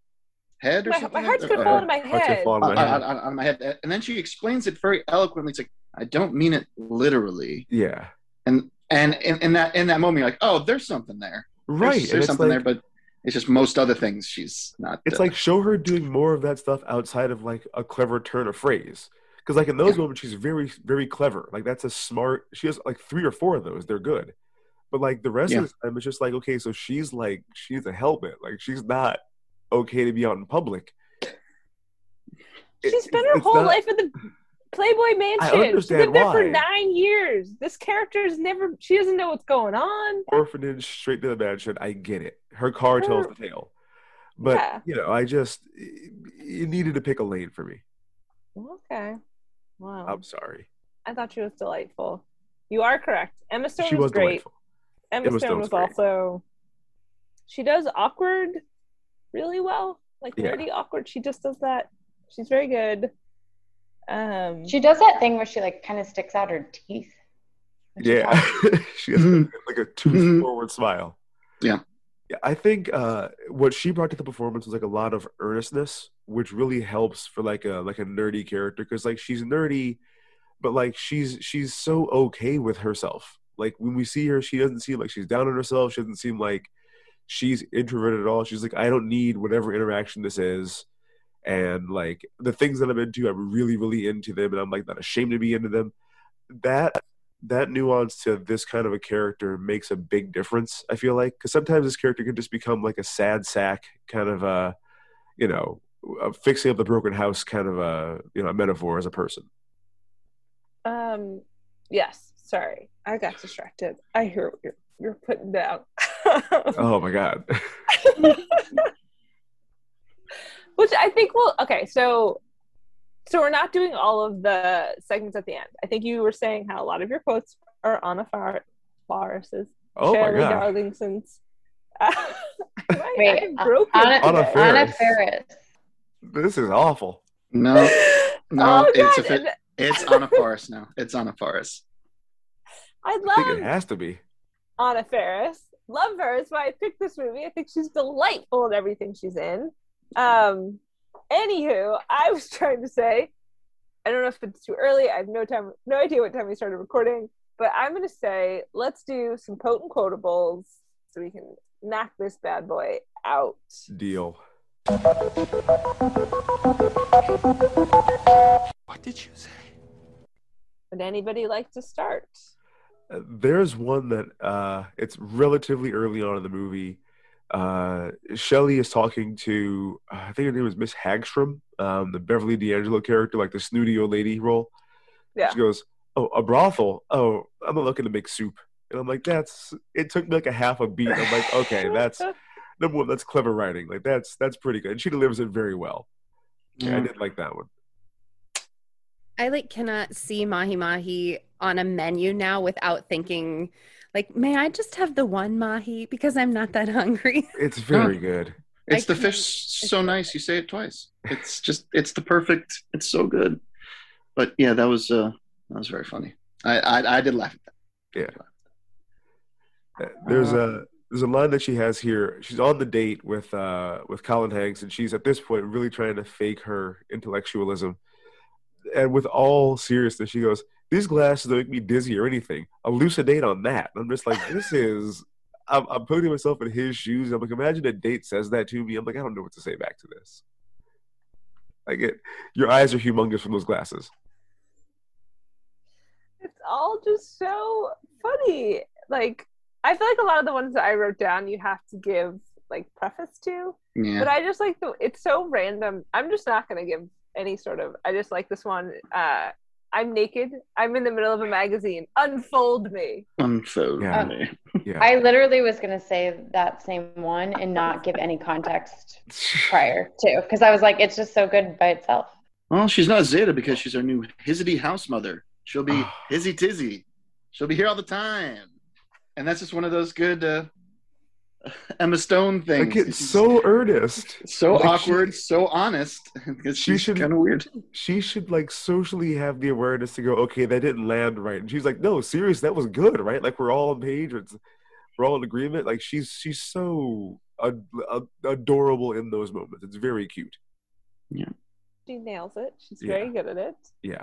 head or My, something. my heart's like gonna fall into my Heart's gonna head. fall into on, my head. on- on my head, and then she explains it very eloquently. It's like I don't mean it literally, Yeah. and and in, in that in that moment, you're like, oh, there's something there. Right. There's, and it's something like, there, but it's just most other things she's not. it's uh, like show her doing more of that stuff outside of like a clever turn of phrase. Because like in those Yeah. moments, she's very, very clever. Like that's a smart. She has like three or four of those. They're good. But like the rest Yeah. of the time, it's just like okay, so she's like she's a helmet. Like she's not okay to be out in public. It- She spent her whole not- life at the Playboy Mansion. She understand lived there for why. nine years. This character is never. She doesn't know what's going on. orphanage straight to the mansion. I get it. Her car tells mm. the tale. But Yeah. you know, I just you needed to pick a lane for me. Okay. Wow. I'm sorry. I thought she was delightful. You are correct. Emma Stone she was, was great. delightful. Emma, Emma Stone was great. also. She does awkward really well, like Yeah. nerdy awkward. She just does that. She's very good. Um, She does that thing where she like kind of sticks out her teeth. Yeah, *laughs* she has Mhm. like a tooth Mhm. forward smile. Yeah. Yeah, I think uh, what she brought to the performance was like a lot of earnestness, which really helps for like a like a nerdy character because like she's nerdy, but like she's she's so okay with herself. Like when we see her, she doesn't seem like she's down on herself. She doesn't seem like she's introverted at all. She's like, I don't need whatever interaction this is. And like the things that I'm into, I'm really, really into them, and I'm like not ashamed to be into them. That that nuance to this kind of a character makes a big difference. I feel like because sometimes this character can just become like a sad sack kind of a, you know, a fixing up the broken house kind of a you know a metaphor as a person. um, yes. Sorry, I got distracted. I hear what you're you're putting down. *laughs* Oh my god. *laughs* *laughs* Which I think will okay. So, so we're not doing all of the segments at the end. I think you were saying how a lot of your quotes are Anna Far- Faris's, Oh my Shirley god. Darlingson's. *laughs* I, Wait, I'm uh, broken Anna, Anna today. Faris. Anna Faris. This is awful. no, *laughs* no, oh it's God, a fit, it's Anna Faris now. It's Anna Faris. I I think it love has to be. Anna Faris. Love her. That's why I picked this movie. I think she's delightful in everything she's in. Um, anywho, I was trying to say, I don't know if it's too early. I have no time, no idea what time we started recording, but I'm going to say let's do some potent quotables so we can knock this bad boy out. Deal. What did you say? Would anybody like to start? Uh, There's one that uh, it's relatively early on in the movie. Uh, Shelley is talking to, uh, I think her name is Miss Hagstrom, um, the Beverly D'Angelo character, like the snooty old lady role. Yeah. She goes, "Oh, a brothel? Oh, I'm not looking to make soup." And I'm like, "That's." It took me like a half a beat. I'm like, "Okay, that's *laughs* number one. That's clever writing. Like that's that's pretty good." And she delivers it very well. Yeah, I did like that one. I like cannot see mahi mahi on a menu now without thinking, like, may I just have the one mahi because I'm not that *laughs* hungry. It's very good. It's I the fish so nice. You say it twice. It's just it's the perfect. It's so good. But yeah, that was uh that was very funny. I I, I did laugh at that. Yeah. Uh, There's a there's a line that she has here. She's on the date with uh with Colin Hanks, and she's at this point really trying to fake her intellectualism. And with all seriousness, she goes, "These glasses don't make me dizzy or anything. Elucidate on that." I'm just like, this *laughs* is. I'm, I'm putting myself in his shoes. I'm like, imagine a date says that to me. I'm like, I don't know what to say back to this. I get your eyes are humongous from those glasses. it's all just so funny. Like I feel like a lot of the ones that I wrote down, you have to give like preface to. Yeah. But I just like the it's so random. I'm just not gonna give any sort of. I just like this one. Uh, I'm naked. I'm in the middle of a magazine. Unfold me. Unfold Yeah. me. *laughs* Yeah. I literally was going to say that same one and not give any context prior to because I was like, it's just so good by itself. Well, she's not Zeta because she's our new Hizzy house mother. She'll be Hizzy Tizzy. She'll be here all the time. and that's just one of those good uh, Emma Stone thing. Like it's so earnest, so Like, awkward, so honest. *laughs* She she's should kind of weird. She should like socially have the awareness to go, okay, that didn't land right, and she's like, no, serious, that was good, right? Like we're all on page, it's, we're all in agreement. Like she's she's so ad- ad- adorable in those moments. It's very cute. Yeah, she nails it. She's Yeah. very good at it. Yeah.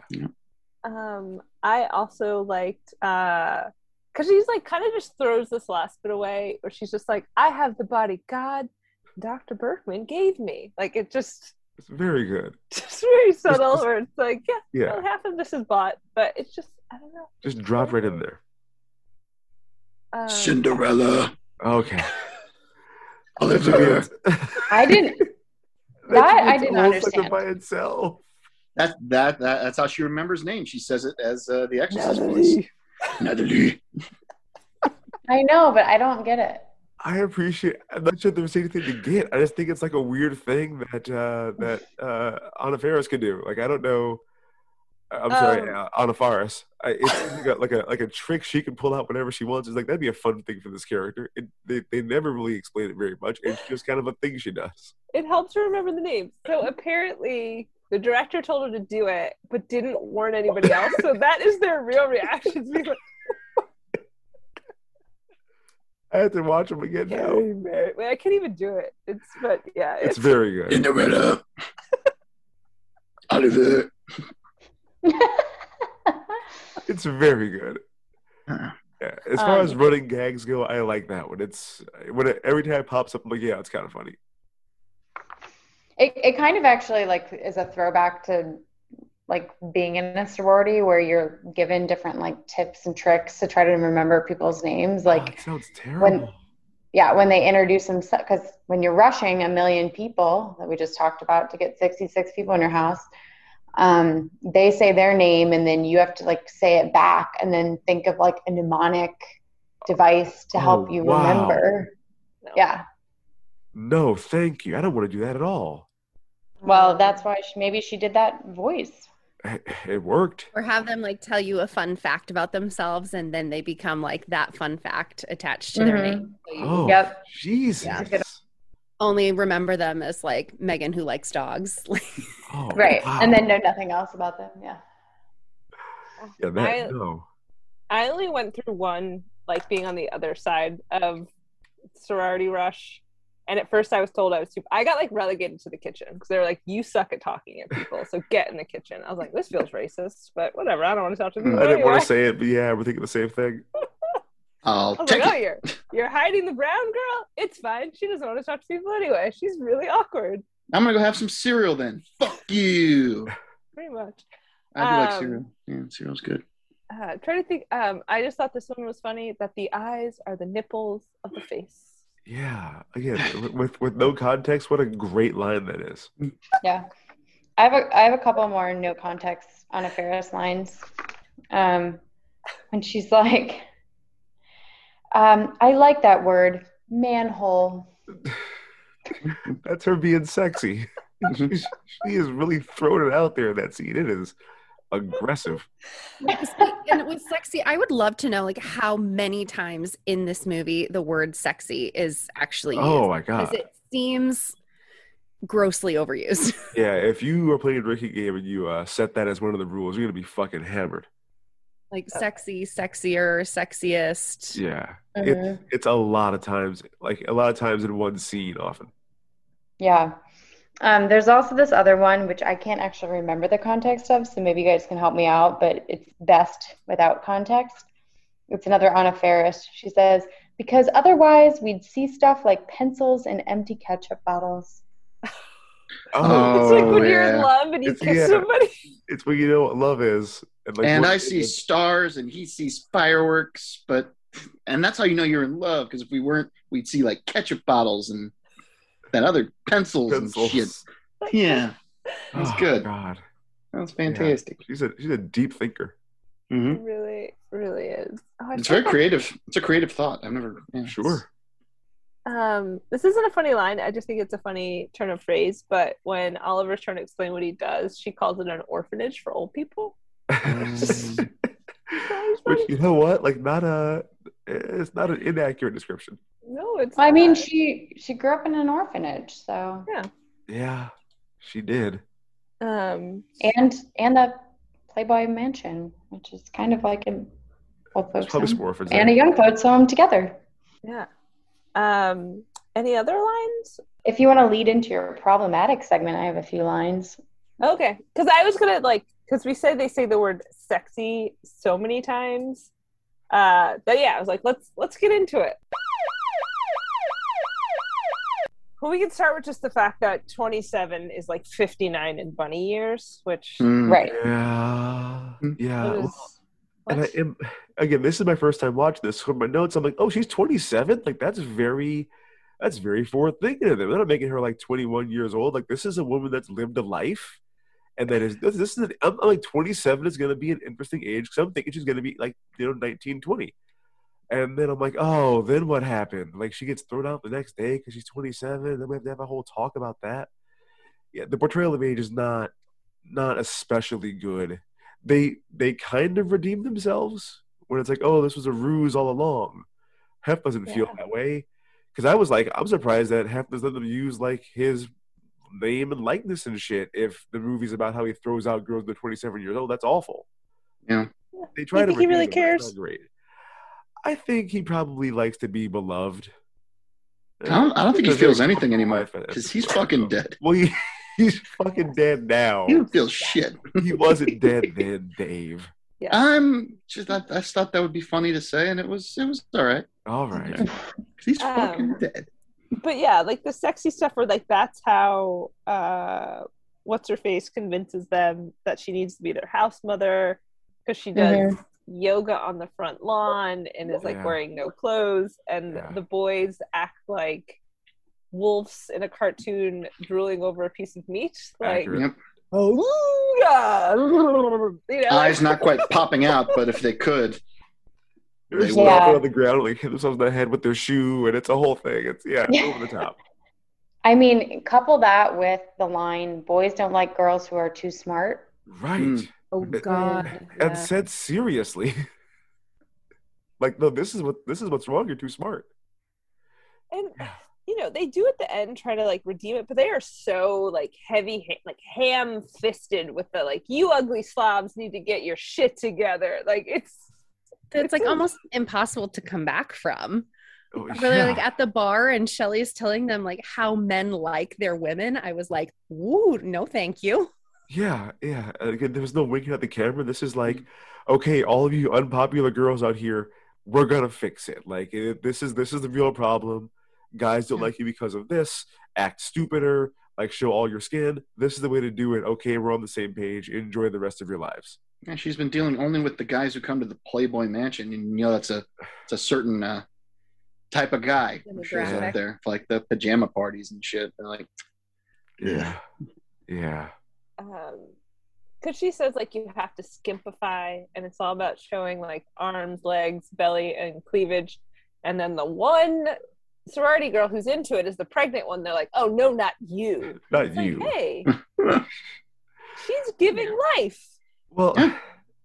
Um, I also liked uh because she's like kind of just throws this last bit away, where she's just like, I have the body God, Dr. Berkman gave me. Like it just It's very good. *laughs* just very subtle where it's like, yeah, Yeah. well, half of this is bought, but it's just I don't know. Just drop right in there. Um, Cinderella. Okay. *laughs* Oliver. I didn't. *laughs* That I didn't understand. by itself. That, that that that's how she remembers names. She says it as uh, the Exorcist voice. Natalie. I know, but I don't get it. I appreciate. I'm not sure there's anything to get. I just think it's like a weird thing that uh, that uh, Anna Faris can do. Like I don't know. I'm sorry, Um, uh, Anna Faris. I, it's like a, like a like a trick she can pull out whenever she wants. It's like that'd be a fun thing for this character. It, they they never really explain it very much. It's just kind of a thing she does. it helps her remember the names. So apparently the director told her to do it, but didn't warn anybody else. So that is their real reaction. Being like, I have to watch them again now. "Hey, I can't even do it. It's but yeah, It's very good. Cinderella. Oliver. *laughs* It's very good. Uh-uh. Yeah. As far as Um, running gags go, I like that one. It's when it, every time it pops up, I'm like, yeah, it's kind of funny. It it kind of actually like is a throwback to like being in a sorority where you're given different like tips and tricks to try to remember people's names. Oh, Like it sounds terrible. when yeah, when they introduce them because when you're rushing a million people that we just talked about to get 66 people in your house, um, they say their name and then you have to like say it back and then think of like a mnemonic device to help Oh, you wow. remember. Yeah. no, thank you. I don't want to do that at all. Well, that's why she, maybe she did that voice. It, it worked. Or have them like tell you a fun fact about themselves and then they become like that fun fact attached to their Mhm. name. So you Oh, Yep. Jesus. Yeah. only remember them as like Megan who likes dogs. *laughs* Oh, Right. wow. And then know nothing else about them. Yeah. yeah, that, I- no. I only went through one, like being on the other side of sorority rush. And at first, I was told I was too. I got like relegated to the kitchen because they were like, "You suck at talking at people, so get in the kitchen." I was like, "This feels racist," but whatever. I don't want to talk to people I didn't anyway. want to say it, but yeah, we're thinking the same thing. I'll *laughs* I was take like, "Oh, you're you're hiding the brown girl. It's fine. She doesn't want to talk to people anyway. She's really awkward, I'm gonna go have some cereal then. Fuck you. pretty much." I do like Um, cereal. Yeah, cereal's good. Uh, trying to think. Um, I just thought this one was funny. That the eyes are the nipples of the face. Yeah, again, *laughs* with- with with no context, what a great line that is. Yeah. I have a I have a couple more no context Anna Faris lines. Um when she's like um I like that word, manhole. *laughs* That's her being sexy. she, *laughs* she is really throwing it out there in that scene. It is aggressive. See, and with sexy, I would love to know like how many times in this movie the word sexy is actually used. Oh my Because god. it seems grossly overused. *laughs* Yeah, if you are playing a drinking game and you uh, set that as one of the rules, you're gonna be fucking hammered. like sexy, sexier, sexiest. Yeah, it's it's a lot of times, like a lot of times in one scene, often. Yeah. Um, there's also this other one which I can't actually remember the context of, so maybe you guys can help me out, but it's best without context. It's another Anna Faris. She says, because otherwise we'd see stuff like pencils and empty ketchup bottles. *laughs* Oh, *laughs* it's like when you're in love and you It's- kiss yeah. somebody. it's when you know what love is. And, like, and I see stars and he sees fireworks, but and that's how you know you're in love because if we weren't, we'd see like ketchup bottles and that other pencils, pencils. and shit. *laughs* Yeah, that's Oh, good. God, That's fantastic. she's a she's a deep thinker. hmm It really, really is. Oh, It's very creative. It's a creative thought. I've never. Yeah, Sure. Um, this isn't a funny line. I just think it's a funny turn of phrase. But when Oliver's trying to explain what he does, she calls it an orphanage for old people. *laughs* Which you know what? Like not a It's not an inaccurate description. No, it's. Well, I mean, she she grew up in an orphanage, so yeah. Yeah, she did. Um. and and the Playboy mansion, which is kind of like a old There's folks probably home orphans and there. a young folks home together. Yeah. Um. Any other lines? If you want to lead into your problematic segment, I have a few lines. Okay, because I was gonna like because we say they say the word sexy so many times. Uh, but yeah, I was like, let's let's get into it. Well, we can start with just the fact that 27 is like 59 in bunny years, which Mm. Right. Yeah, yeah. is- well, and I am again. This is my first time watching this. From my notes, I'm like, oh, she's 27. Like that's very, that's very forward thinking of them. They're not making her like 21 years old. Like this is a woman that's lived a life, and that is this, this is. An, I'm, I'm like 27 is going to be an interesting age because I'm thinking she's going to be like you know 19, 20. And then I'm like, oh, then what happened? Like she gets thrown out the next day because she's 27. Then we have to have a whole talk about that. Yeah, the portrayal of age is not not especially good. They they kind of redeem themselves when it's like, oh, this was a ruse all along. Hef doesn't feel that way because I was like, I'm surprised that Hef doesn't let them use like his name and likeness and shit. If the movie's about how he throws out girls that are 27 years old, that's awful. Yeah. They try You to think he really redeem him, but it's cares? not Great. I think he probably likes to be beloved. I don't, I don't think he feels anything anymore compromised by that. because he's fucking dead. Well, he, *laughs* he's fucking dead now. He don't feel shit. He wasn't dead *laughs* then, Dave. I'm just I, I just thought that would be funny to say, and it was it was all right. All right. *laughs* He's fucking Um, dead. but yeah, like the sexy stuff where like that's how uh what's her face convinces them that she needs to be their house mother because she does yoga on the front lawn and is like Yeah. wearing no clothes and Yeah. the boys act like wolves in a cartoon drooling over a piece of meat like Yep. oh yeah *laughs* you know, Eyes not quite popping out, but if they could, They're They stomping will. on the ground, like hit themselves in the head with their shoe, and it's a whole thing. It's yeah, it's over the *laughs* top. I mean, couple that with the line, boys don't like girls who are too smart. Right. Mm. Oh God. And yeah. said seriously. *laughs* like, no, this is what this is what's wrong. You're too smart. and you know they do at the end try to like redeem it but they are so like heavy ha- like ham fisted with the like you ugly slobs need to get your shit together like it's It's like so- almost impossible to come back from. Oh, Where they're like at the bar and Shelly's telling them like how men like their women. I was like, "Woo, no, thank you." Yeah, yeah. Again, there was no winking at the camera. This is like, okay, all of you unpopular girls out here, we're gonna fix it. Like, it, this is this is the real problem. Guys don't like you because of this. Act stupider. Like, show all your skin. This is the way to do it. Okay, we're on the same page. Enjoy the rest of your lives. yeah, she's been dealing only with the guys who come to the Playboy Mansion, and you know that's a it's a certain uh, type of guy who shows up there for like the pajama parties and shit. They're like, Yeah, yeah. Um because she says like you have to skimpify and it's all about showing like arms legs belly and cleavage. And then the one sorority girl who's into it is the pregnant one. They're like oh no not you. Not It's like, you. hey *laughs* she's giving life. Well, let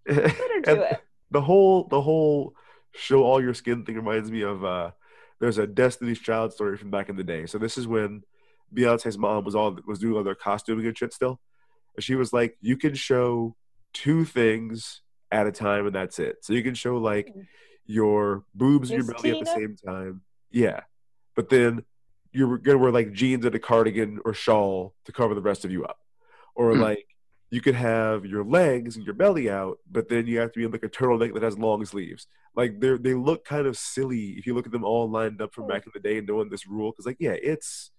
her *laughs* and do it. the whole the whole show all your skin thing reminds me of uh there's a Destiny's Child story from back in the day. So this is when Beyonce's mom was all was doing all their costuming and shit still. And she was like, you can show two things at a time and that's it. So you can show like your boobs and your Miss belly at the same time. Yeah. But then you're gonna wear like jeans and a cardigan or shawl to cover the rest of you up. Or Hmm. like you could have your legs and your belly out, but then you have to be in like a turtleneck that has long sleeves. Like they they look kind of silly if you look at them all lined up from back in the day and knowing this rule. Because like yeah, it's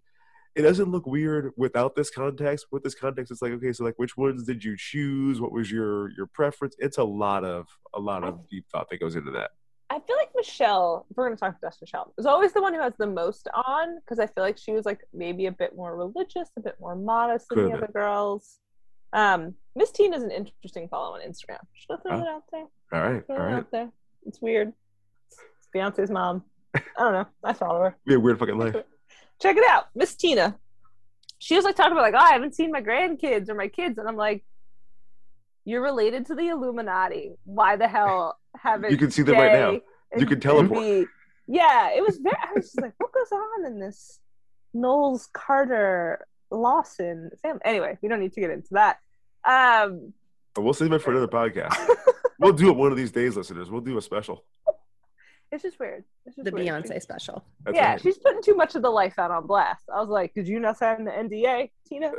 it doesn't look weird without this context. With this context, it's like okay, so like which ones did you choose? What was your your preference? It's a lot of a lot of deep thought that goes into that. I feel like Michelle, we're going to talk about Michelle, is always the one who has the most on because I feel like she was like maybe a bit more religious, a bit more modest than Could've the other girls. Um, Miss Tina is an interesting follow on Instagram. Just gonna throw Oh. it out there. All right, Throw all it out there. It's weird. It's Beyonce's mom. I don't know. I follow her. Be a weird fucking *laughs* life. Check it out, Miss Tina. She was like talking about like, oh, I haven't seen my grandkids or my kids, and I'm like, you're related to the Illuminati. Why the hell haven't You can see them right now. You can teleport. yeah, it was very. I was just like, what goes on in this Knowles Carter Lawson family? Anyway, we don't need to get into that. Um, we'll save it for another *laughs* podcast. we'll do it one of these days, listeners. We'll do a special. It's just weird. It's just The weird. Beyonce special. That's yeah, right. she's putting too much of the life out on blast. I was like, did you not sign the NDA, Tina?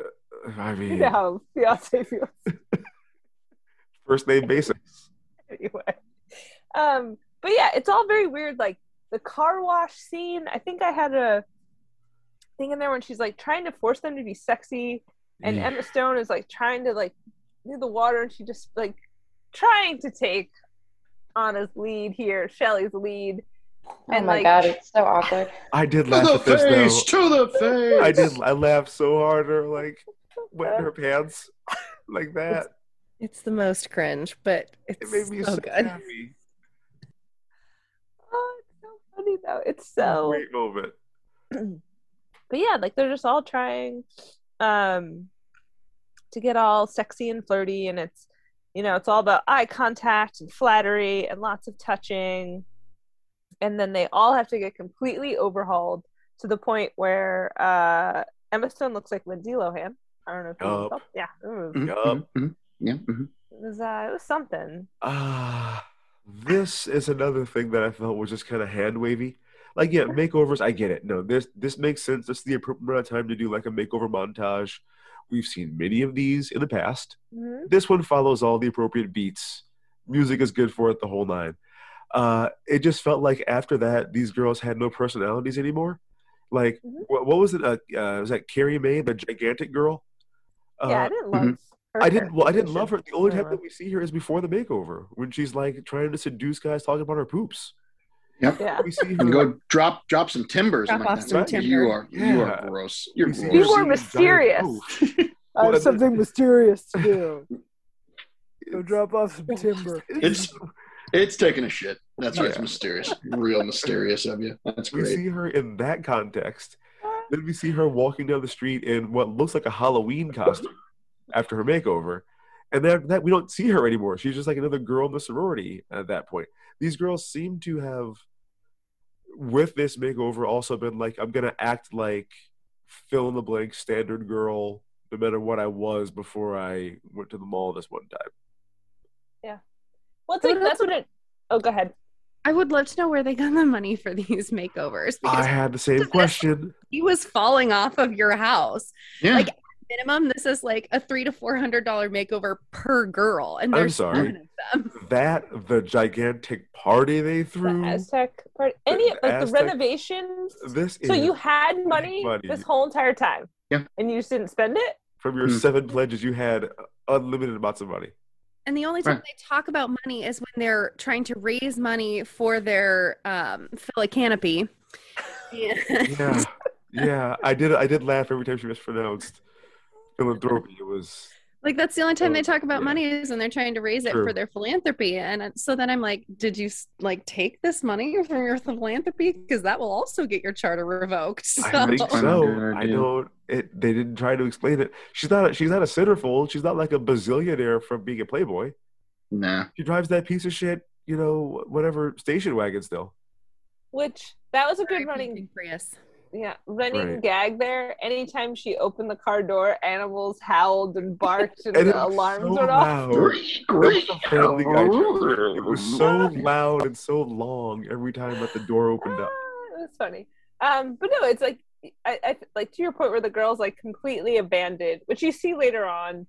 I *laughs* mean, You know how Beyonce feels. *laughs* first name basics. *laughs* anyway. Um, but yeah, it's all very weird. Like the car wash scene. I think I had a thing in there when she's like trying to force them to be sexy, and Yeah. Emma Stone is like trying to like do the water, and she just like trying to take Anna's lead here, Shelley's lead. Oh And, my like- god, it's so awkward. I did To laugh the at this face, though. to the face. I did. I laughed so hard. Her like wetting her pants *laughs* like that. It's the most cringe, but it's It made me so so good. happy. *laughs* Oh, it's so funny though. It's so Great moment. *clears throat* but yeah, like they're just all trying um to get all sexy and flirty and it's you know, it's all about eye contact and flattery and lots of touching. And then they all have to get completely overhauled to the point where uh Emma Stone looks like Lindsay Lohan. I don't know if you Yup. felt- yeah, it was, Mhm, Yup. mhm, mhm. Yeah. mhm. it was uh, it was something. Ah, this is another thing that I felt was just kind of hand wavy. Like, yeah, makeovers, I get it. No, this this makes sense. This is the appropriate amount of time to do like a makeover montage. We've seen many of these in the past. Mhm. This one follows all the appropriate beats. Music is good for it, the whole nine. Uh, it just felt like after that, these girls had no personalities anymore. Like, Mhm. what, what was it? Uh, uh, was that Carrie Mae, the gigantic girl? yeah, I Uh, didn't love mhm. her I didn't. Well, I didn't love her. The only time that we see her is before the makeover, when she's like trying to seduce guys, talking about her poops. Yep. Yeah. We see her. And go drop drop some timbers. Drop like, off some "That- timber." You are you Yeah. are gross. You're gross. Be her more mysterious. *laughs* I have something *laughs* mysterious to do. It's- drop off some timber. It's it's taking a shit. That's why it's mysterious. Real mysterious of you. That's we see her in that context. Then we see her walking down the street in what looks like a Halloween costume after her makeover. And then that we don't see her anymore. She's just like another girl in the sorority at that point. These girls seem to have, with this makeover, also been like, I'm gonna act like fill in the blank standard girl, no matter what I was before I went to the mall this one time. Yeah, well, it's like that's what it. Oh, go ahead. I would love to know where they got the money for these makeovers I had the same question. he was falling off of your house. Yeah. Like minimum, this is like a three to four hundred dollar makeover per girl, and I'm there's sorry. seven of them. That the gigantic party they The threw. Aztec part. Any the like the renovations. This So is you had money, money. this whole entire time. Yeah. And you just didn't spend it. from your Hmm. seven pledges, you had unlimited amounts of money. And the only time Right. they talk about money is when they're trying to raise money for their um, Philly canopy. Yeah, *laughs* yeah. I did. I did laugh every time she mispronounced philanthropy. It was Like that's the only time they Oh, talk about yeah. money is when they're trying to raise it True. for their philanthropy. And uh, so then I'm like, did you like take this money from your philanthropy? Because that will also get your charter revoked. So I think *laughs* so. not a good I don't. It. They didn't try to explain it. She's not. A, she's not a centerfold. She's not like a bazillionaire from being a playboy. Nah. She drives that piece of shit. You know, whatever station wagon still. Which that was a good running Prius. Yeah, running Right. gag there. Anytime she opened the car door, animals howled and barked and, And the alarms so went off. loud. Great, That was a Family Guy. It was so loud and so long every time that the door opened up. Ah, it was funny. Um, but no, it's like I, I like to your point where the girls like completely abandoned, which you see later on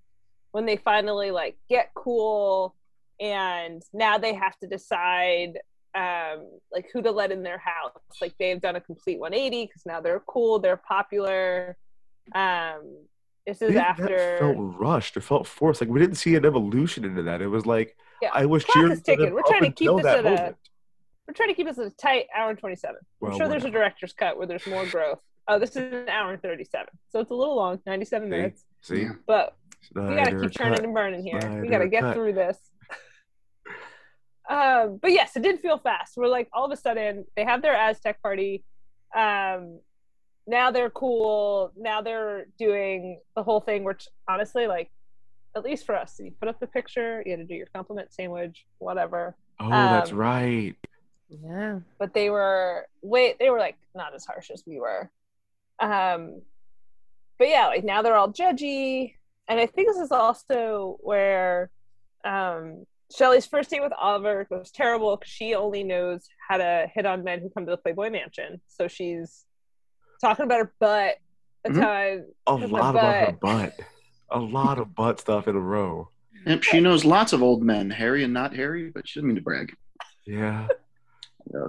when they finally like get cool and now they have to decide um like who to let in their house. Like they've done a complete 180 because now they're cool, they're popular. Um this is It- after felt rushed. or felt forced. Like we didn't see an evolution into that. It was like Yeah, I was clock cheering is for ticking. them We're trying to keep this at a- we're trying to keep us at a tight hour and 27. Well, I'm sure there's a director's cut where there's more growth. Oh, this is an hour and 37. So it's a little long, 97 See? minutes. See. But we gotta keep turning cut. and burning here. we gotta get cut. through this. Um, but yes, it did feel fast. We're like all of a sudden they have their Aztec party. Um, now they're cool. Now they're doing the whole thing, which honestly, like, at least for us, you put up the picture, you had to do your compliment sandwich, whatever. Oh, that's Um, right. Yeah. but they were wait they were like not as harsh as we were um but yeah like now they're all judgy and i think this is also where um Shelly's first date with Oliver was terrible because she only knows how to hit on men who come to the Playboy Mansion. So she's talking about her butt a Mhm. ton. A with my lot about her butt. butt. A lot of butt stuff in a row. Yep, she knows lots of old men, hairy and not hairy, but she doesn't mean to brag. Yeah.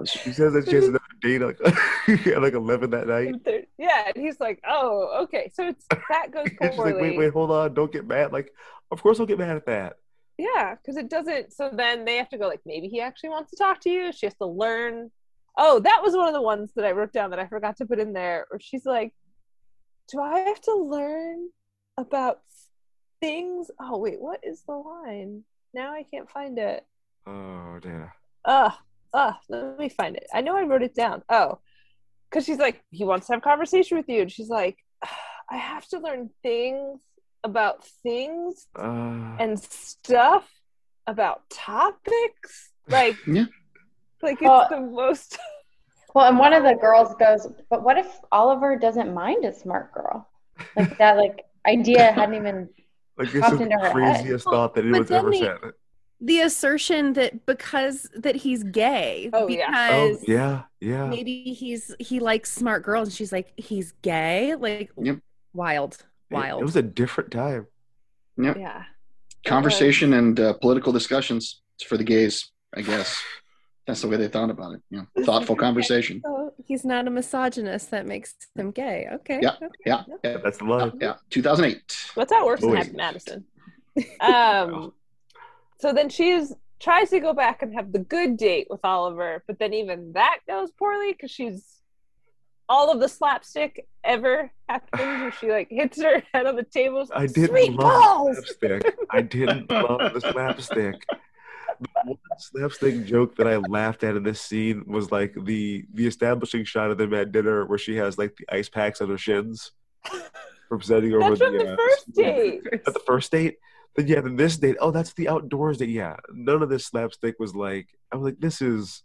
She says that she has another date like, *laughs* at like 11 that night. Yeah, and he's like, "Oh, okay." So it's that goes *laughs* And she's poorly. like, wait, wait, hold on. Don't get mad. Like, of course I'll get mad at that. Yeah, because it doesn't. So then they have to go like, maybe he actually wants to talk to you. She has to learn. Oh, that was one of the ones that I wrote down that I forgot to put in there. Where she's like, "Do I have to learn about things?" Oh wait, what is the line? Now I can't find it. Oh, damn. Ugh, ugh. Let me find it. I know I wrote it down. Oh, because she's like, he wants to have a conversation with you, and she's like, I have to learn things about things Uh, and stuff about topics. Like, *laughs* Yeah. like it's Well- the most. *laughs* Well, and one of the girls goes, "But what if Oliver doesn't mind a smart girl?" Like that, like idea hadn't even *laughs* like, this popped is into the her head. craziest thought that But anyone's then ever they- said. The assertion that because that he's gay, Oh, yeah. Oh, because yeah, yeah. maybe he's he likes smart girls, and she's like, he's gay, like Yep. wild, It- wild. It, was a different time. Yep. Yeah. Conversation and uh, political discussions it's for the gays, I guess. That's the way they thought about it. You know, thoughtful conversation. Oh, he's not a misogynist. That makes him gay. Okay. Yeah, okay. yeah, yeah, That's the line. yeah. 2008. That's how it works in Oh, Happy. Madison. Um, *laughs* so then she's tries to go back and have the good date with Oliver, but then even that goes poorly because she's all of the slapstick ever happens where she like hits her *laughs* head on the table. I didn't Sweet love slapstick. I didn't *laughs* love the slapstick. The one slapstick joke that I laughed at in this scene was like the the establishing shot of them at dinner where she has like the ice packs on her shins from setting over That's the, from the uh, first date. at the first date. Then yeah, then this date. Oh, that's the outdoors date. Yeah, none of this slapstick was like. I was like, this is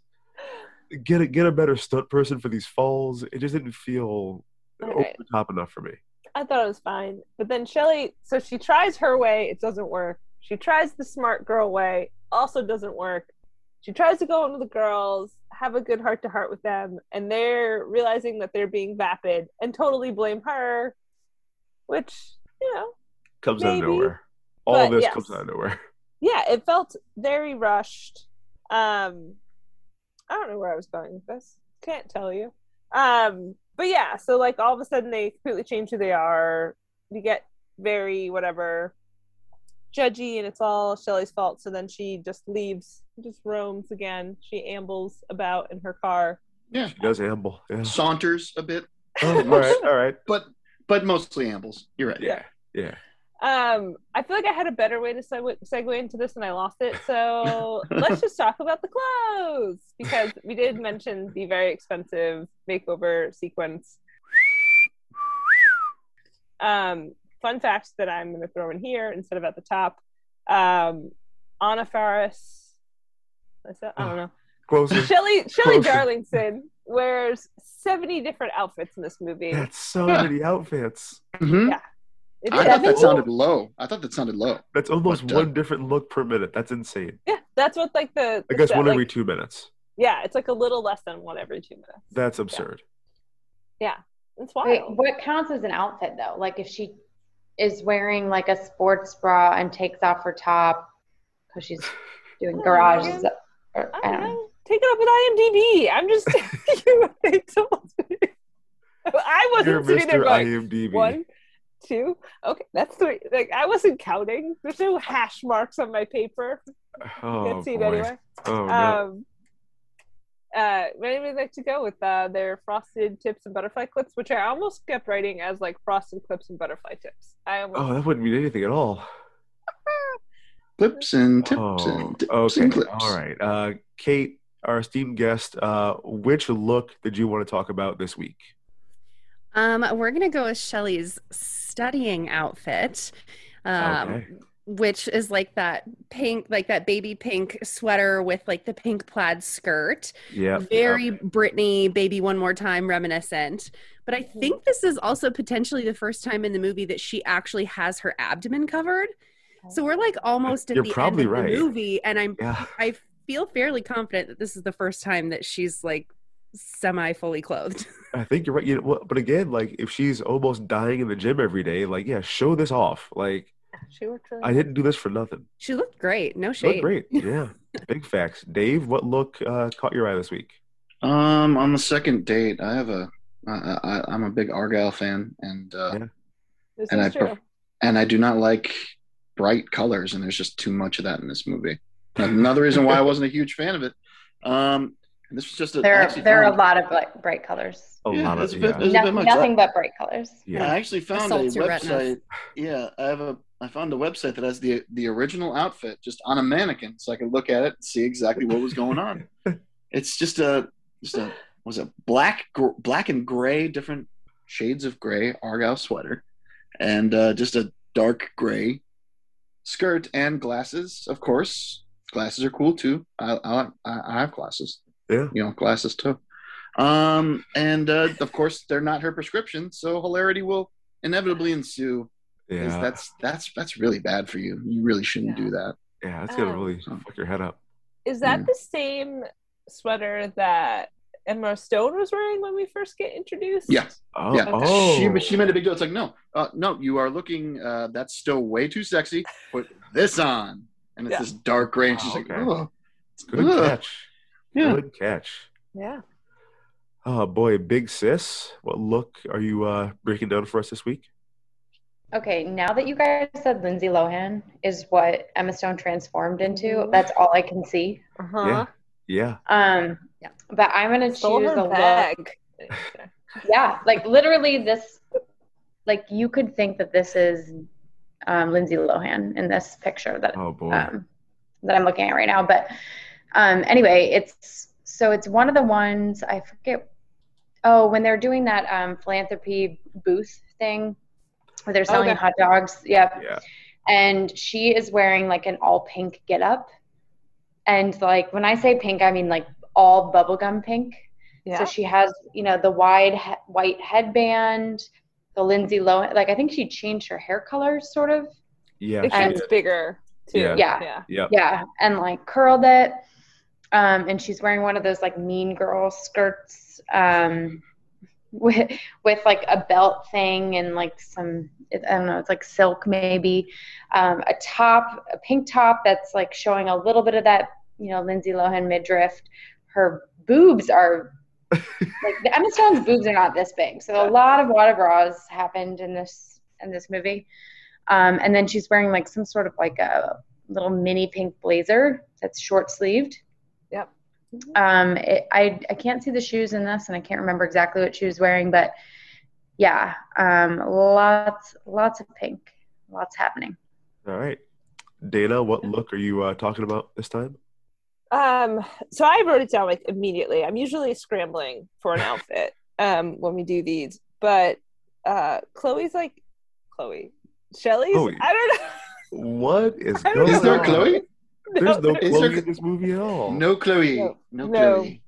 get a get a better stunt person for these falls. It just didn't feel over the top enough for me. I thought it was fine. But then Shelly, so she tries her way, it doesn't work. She tries the smart girl way, also doesn't work. She tries to go in with the girls, have a good heart to heart with them, and they're realizing that they're being vapid and totally blame her, which, you know, Comes out Maybe, of nowhere. All this yes. comes out of nowhere. yeah, it felt very rushed. Um, I don't know where I was going with this. Can't tell you. Um, but yeah, so like all of a sudden they completely change who they are. You get very whatever judgy, and it's all Shelly's fault. So then she just leaves, just roams again. She ambles about in her car. Yeah. She does amble. Yeah. Saunters a bit, Oh, all right, all right. *laughs* but but mostly ambles. You're right. Yeah, yeah. Um, I feel like I had a better way to segue, segue into this and I lost it. So *laughs* let's just talk about the clothes because we did mention the very expensive makeover sequence. Um, fun fact that I'm going to throw in here instead of at the top. Um, Anna Faris, what's that? I don't know. Closer. Shelley Shelley Closer. Darlington wears 70 different outfits in this movie. That's so many outfits. Mhm. Yeah. It I thought that sounded low. I thought that sounded low. That's almost But, uh, one different look per minute. That's insane. Yeah, that's what like the I guess the- one like- every two minutes. Yeah, it's like a little less than one every two minutes. That's absurd. Yeah, it's Wait, what counts as an outfit though? Like if she is wearing like a sports bra and takes off her top because she's *laughs* doing garage. yeah. Is that, or, I I don't don't know. know. Take it up with IMDb. I'm just telling *laughs* *laughs* you what they told me. I wasn't You're sitting there Mr. going IMDb. one, two. Okay, that's three. Like I wasn't counting. There's no hash marks on my paper. Oh, Can't see it boy. anyway. Oh, no. Um, uh, maybe would like to go with uh, their frosted tips and butterfly clips, which I almost kept writing as like frosted clips and butterfly tips. I almost oh, that wouldn't mean anything at all. *laughs* Clips and tips Oh, and tips okay. and clips. All right. Uh, Kate, our esteemed guest, uh, which look did you want to talk about this week? Um, we're gonna go with Shelly's studying outfit. Um, Okay. which is like that pink, like that baby pink sweater with like the pink plaid skirt. Yeah. Very Britney, baby one more time reminiscent. But I think this is also potentially the first time in the movie that she actually has her abdomen covered. So we're like almost at You're the probably end of right. the movie, and I'm Yeah. I feel fairly confident that this is the first time that she's like semi fully clothed. *laughs* I think you're right. You know, but again, like if she's almost dying in the gym every day, like yeah, show this off. Like She worked really I didn't do this for nothing. She looked great. No She looked shade. great. *laughs* Yeah, big facts. Dave, what look uh, caught your eye this week? Um, on the second date, I have a, I, I, I'm a big Argyle fan, and uh, This and is I true. pref- and I do not like bright colors, and there's just too much of that in this movie. Another reason why I wasn't a huge fan of it. Um, and this was just a, I There, actually there are a lot of like bright colors. A Yeah, lot of it's a bit- yeah. No- bit much. nothing but bright colors. Yeah. I actually found a Assaults your retinas. website. Yeah, I have a. I found a website that has the the original outfit just on a mannequin, so I could look at it and see exactly what was going on. *laughs* it's just a just a was it black gr- black and gray different shades of gray argyle sweater, and uh, just a dark gray skirt and glasses. Of course, glasses are cool too. I I, I have glasses. Yeah. You know, glasses too. Um, and uh, of course, they're not her prescription, so hilarity will inevitably ensue. Yeah. that's that's that's really bad for you. You really shouldn't do that. Yeah, that's gonna Um, really fuck your head up. Is that Mm. the same sweater that Emma Stone was wearing when we first get introduced? Yeah. Oh, yeah. oh. She she made a big deal. It's like, no, uh, no, you are looking. Uh, that's still way too sexy. Put this on, and it's Yeah. this dark gray. And she's Oh, like, okay. oh, it's Good Ugh. catch. Yeah. Good catch. Yeah. Oh boy, big sis. What look are you uh, breaking down for us this week? Okay, now that you guys said Lindsay Lohan is what Emma Stone transformed into, Mhm. that's all I can see. Uh-huh. Yeah. Yeah. Um, but I'm gonna Stole choose her a look. *laughs* Yeah, like literally this, like you could think that this is um, Lindsay Lohan in this picture that Oh boy. um, that I'm looking at right now. But um, anyway, it's so it's one of the ones I forget. Oh, when they're doing that um, philanthropy booth thing where they're selling Okay. hot dogs. Yep. yeah. And she is wearing like an all pink get up. And like when I say pink, I mean like all bubblegum pink. Yeah. So she has, you know, the wide he- white headband, the Lindsay Lohan. Like I think she changed her hair color, sort of. Yeah. it gets bigger too. Yeah. Yeah. Yeah. Yep. Yeah, and like curled it. Um, and she's wearing one of those like mean girl skirts um, with with like a belt thing and like some I don't know, it's like silk maybe. Um, a top, a pink top that's like showing a little bit of that, you know, Lindsay Lohan midriff. Her boobs are like the Emma Stone's boobs are not this big, so a lot of water bras happened in this in this movie. Um, and then she's wearing like some sort of like a little mini pink blazer that's short sleeved. Yep. Um, it, I I can't see the shoes in this, and I can't remember exactly what she was wearing, but yeah, um, lots lots of pink, lots happening. All right. Dana, what look are you uh, talking about this time? Um, so I wrote it down like immediately. I'm usually scrambling for an outfit *laughs* um when we do these, but uh Chloe's like Chloe. Shelley's Chloe. I don't know. *laughs* What is I don't going Is there on? Chloe? There's no Is Chloe there- in this movie at all. No Chloe. No. No, No. Chloe.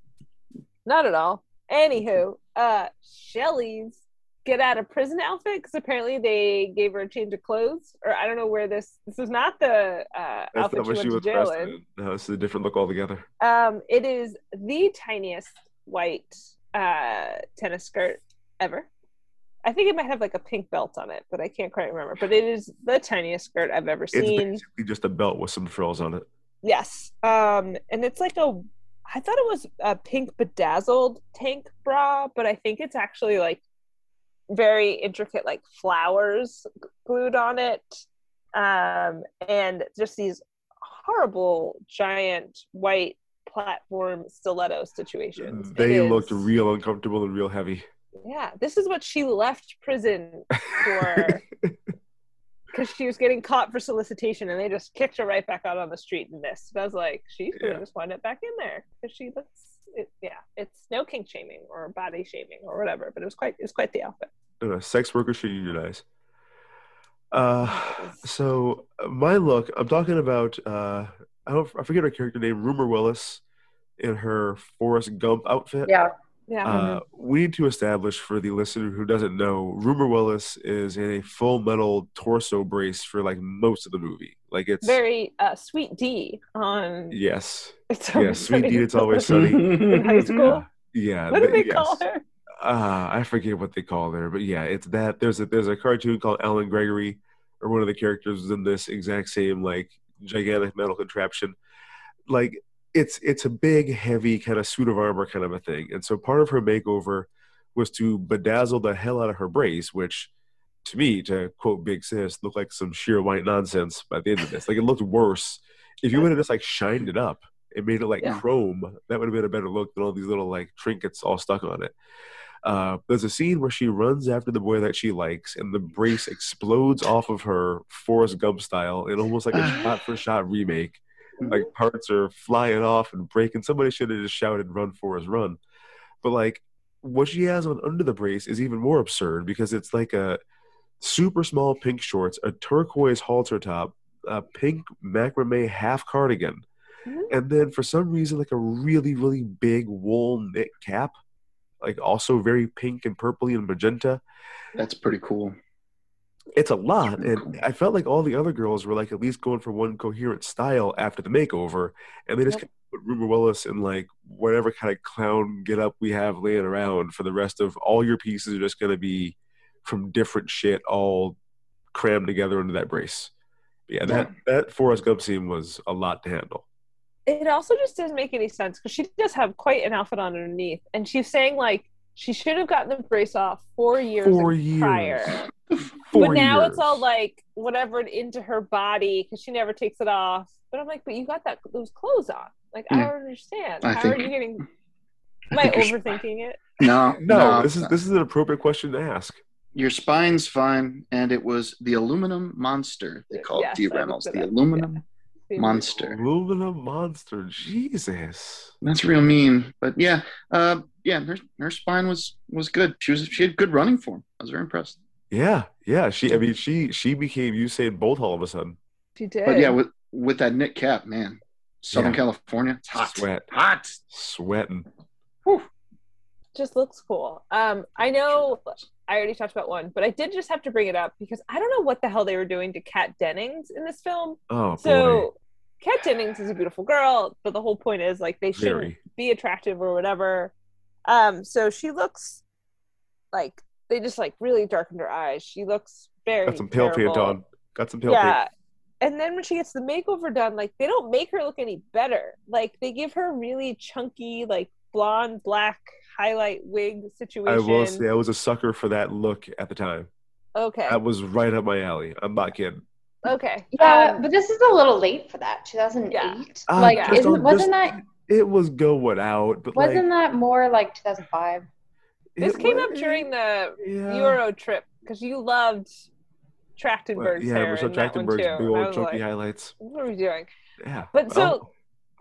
Not at all. Anywho, uh Shelley's get out of prison outfit because apparently they gave her a change of clothes, or I don't know where this. This is not the uh, That's outfit not she went she to was jail dressed in. in. No, it's a different look altogether. Um, it is the tiniest white uh, tennis skirt ever. I think it might have like a pink belt on it, but I can't quite remember. But it is the tiniest skirt I've ever It's seen. basically just a belt with some frills on it. Yes. Um, and it's like a. I thought it was a pink bedazzled tank bra, but I think it's actually like very intricate, like flowers glued on it, um, and just these horrible giant white platform stiletto situations. They is- looked real uncomfortable and real heavy. yeah, this is what she left prison for *laughs* because she was getting caught for solicitation and they just kicked her right back out on the street in this. And I was like, she could have Yeah. just wound it back in there because she looks, it, yeah, it's no kink shaming or body shaming or whatever, but it was quite, it was quite the outfit. No, no, sex workers should unionize. Uh, so uh, my look, I'm talking about. Uh, I don't. I forget her character name. Rumer Willis, in her Forrest Gump outfit. Yeah. Yeah. Uh, we need to establish for the listener who doesn't know, Rumer Willis is in a full metal torso brace for like most of the movie. Like it's Very uh, sweet Dee on. yes, *laughs* It's yes, Always sweet Dee. It's always *laughs* sunny. in high school. *laughs* Yeah, What do th- they call her? Uh, I forget what they call her, but yeah, it's that. There's a there's a cartoon called Allen Gregory, or one of the characters is in this exact same like gigantic metal contraption. Like it's it's a big, heavy kind of suit of armor kind of a thing, and so part of her makeover was to bedazzle the hell out of her brace, which to me, to quote Big Sis, looked like some sheer white nonsense by the end of this. Like it looked worse. If you would have just like shined it up and made it like Yeah. chrome, that would have been a better look than all these little like trinkets all stuck on it. Uh, there's a scene where she runs after the boy that she likes, and the brace explodes off of her Forrest Gump style in almost like a shot for shot remake. Like mm-hmm. parts are flying off and breaking. Somebody should have just shouted, Run, Forrest, run. But like what she has on under the brace is even more absurd because it's like a super small pink shorts, a turquoise halter top, a pink macrame half cardigan, mm-hmm. and then for some reason like a really really big wool knit cap, like also very pink and purpley and magenta. That's pretty cool. It's a lot, and I felt like all the other girls were like at least going for one coherent style after the makeover, and they just Yep. put Rumer Willis in like whatever kind of clown get up we have laying around for the rest of all your pieces are just going to be from different shit all crammed together into that brace. But yeah, that that Forrest Gump scene was a lot to handle. It also just doesn't make any sense because she does have quite an outfit on underneath, and she's saying like she should have gotten the brace off four years Four prior. years. *laughs* Four but now years. it's all like whatever into her body because she never takes it off. But I'm like, but you got that those clothes on. Like I don't understand. I How think, are you getting? Am I think you're- overthinking it? No, No, this is this is an appropriate question to ask. Your spine's fine, and it was the aluminum monster they called Yes, Dee I Reynolds. The up. aluminum Yeah. monster. Aluminum monster, Jesus. That's real mean, but yeah, uh, yeah. Her, her spine was was good. She was she had good running form. I was very impressed. Yeah, yeah. She, I mean, she she became Usain Bolt all of a sudden. She did. But yeah, with with that knit cap, man, Southern Yeah. California, it's hot, Sweat, hot. sweating. Whew. just looks cool. Um, I know I already talked about one, but I did just have to bring it up because I don't know what the hell they were doing to Kat Dennings in this film. Oh boy. So Kat Dennings is a beautiful girl, but the whole point is like they shouldn't Very. be attractive or whatever. Um, so she looks like they just like really darkened her eyes. She looks very Got some pale paint on. Got some pale Yeah. paint. And then when she gets the makeover done, like they don't make her look any better. Like they give her really chunky, like blonde, black highlight wig situation. I will say I was a sucker for that look at the time. Okay. That was right up my alley. I'm not kidding. Okay. Yeah, Um, but this is a little late for that. 2008. Yeah. Uh, Like, just isn't, wasn't just- that It was going out, but wasn't like that more like 2005? this came wa- up during the yeah. Euro trip because you loved Trachtenberg's yeah, hair Michelle in that one too. Trachtenberg's big and I old was chunky like, highlights. what are we doing? Yeah, But so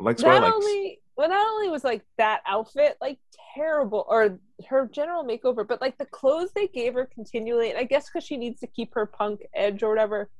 I like not only well not only was like that outfit like terrible or her general makeover but like the clothes they gave her continually and i guess because she needs to keep her punk edge or whatever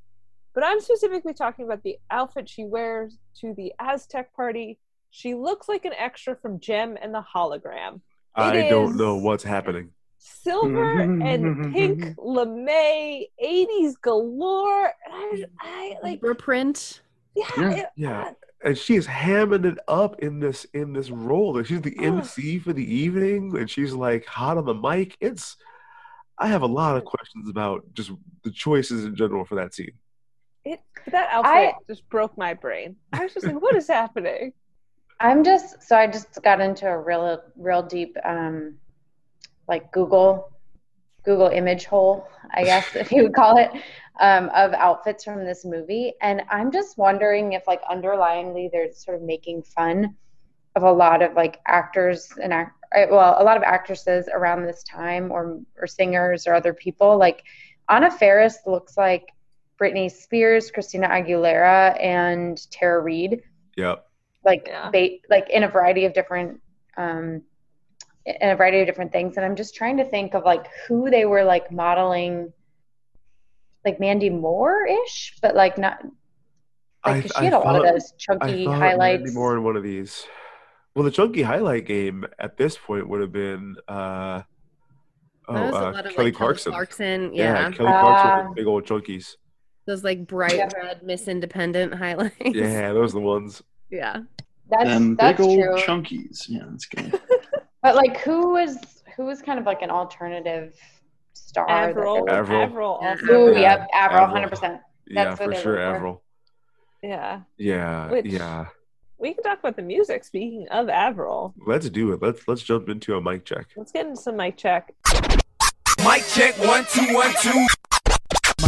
but i'm specifically talking about the outfit she wears to the aztec party she looks like an extra from Jem and the hologram I don't know what's happening. silver mm-hmm. and mm-hmm. Mm-hmm. pink lame 80s galore I, I like Zebra print. yeah, Yeah. it- Yeah. Uh, and she is hamming it up in this in this role. Like she's the Ugh. MC for the evening, and she's like hot on the mic. It's I have a lot of questions about just the choices in general for that scene. it that outfit I- just broke my brain i was just like what is happening I'm just so I just got into a real real deep um like Google Google image hole, I guess if you would call it, um, of outfits from this movie. And I'm just wondering if like underlyingly they're sort of making fun of a lot of like actors and act uh, well, a lot of actresses around this time or or singers or other people. Like Anna Faris looks like Britney Spears, Christina Aguilera, and Tara Reid Yep. Like Yeah. ba- like in a variety of different um in a variety of different things and i'm just trying to think of like who they were like modeling like Mandy Moore ish, but like not. Like, 'cause she had a lot of those chunky I highlights. Mandy Moore in one of these. Well, the chunky highlight game at this point would have been uh, oh a uh, lot of, Kelly like, Kelly Clarkson. Clarkson, yeah. Kelly Clarkson Ah. big old chunkies. Those like bright Yeah. red Miss Independent highlights. Yeah, those are the ones. Yeah. That's Them that's big old true. chunkies. Yeah, that's good. *laughs* *laughs* But like, who was who was kind of like an alternative star? Avril. they Avril. Avril. also. Ooh, Yeah, yep, Avril, Avril. hundred percent. Yeah, for sure, were for. Avril. Yeah. Yeah, Which- yeah. We can talk about the music. Speaking of Avril, Let's do it. Let's let's jump into a mic check. let's get into some mic check. Mic check one two one two.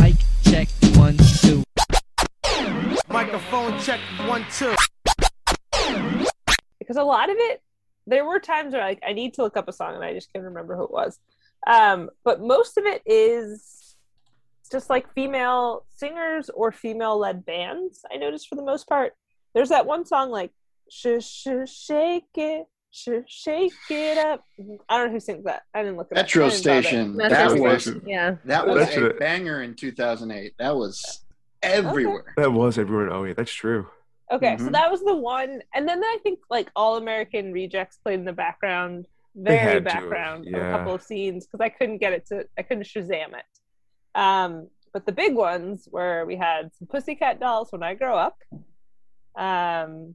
Mic check one two. Microphone check one two. Because a lot of it there were times where like I need to look up a song and I just can't remember who it was. Um, but most of it is just like female singers or female led bands. I noticed for the most part. There's that one song like sh sh shake it sh shake it up. I don't know who sings that. I didn't look it Metro up. I didn't. Station. Metro That Station, was yeah. that was That's a banger in 2008. That was everywhere. That was everywhere. Oh yeah, that's true. Okay, so Mhm. that was the one, and then I think like All American Rejects played in the background, very background of a couple of scenes because I couldn't get it to, I couldn't Shazam it. Um, but the big ones where we had some Pussycat Dolls when I grow up, um,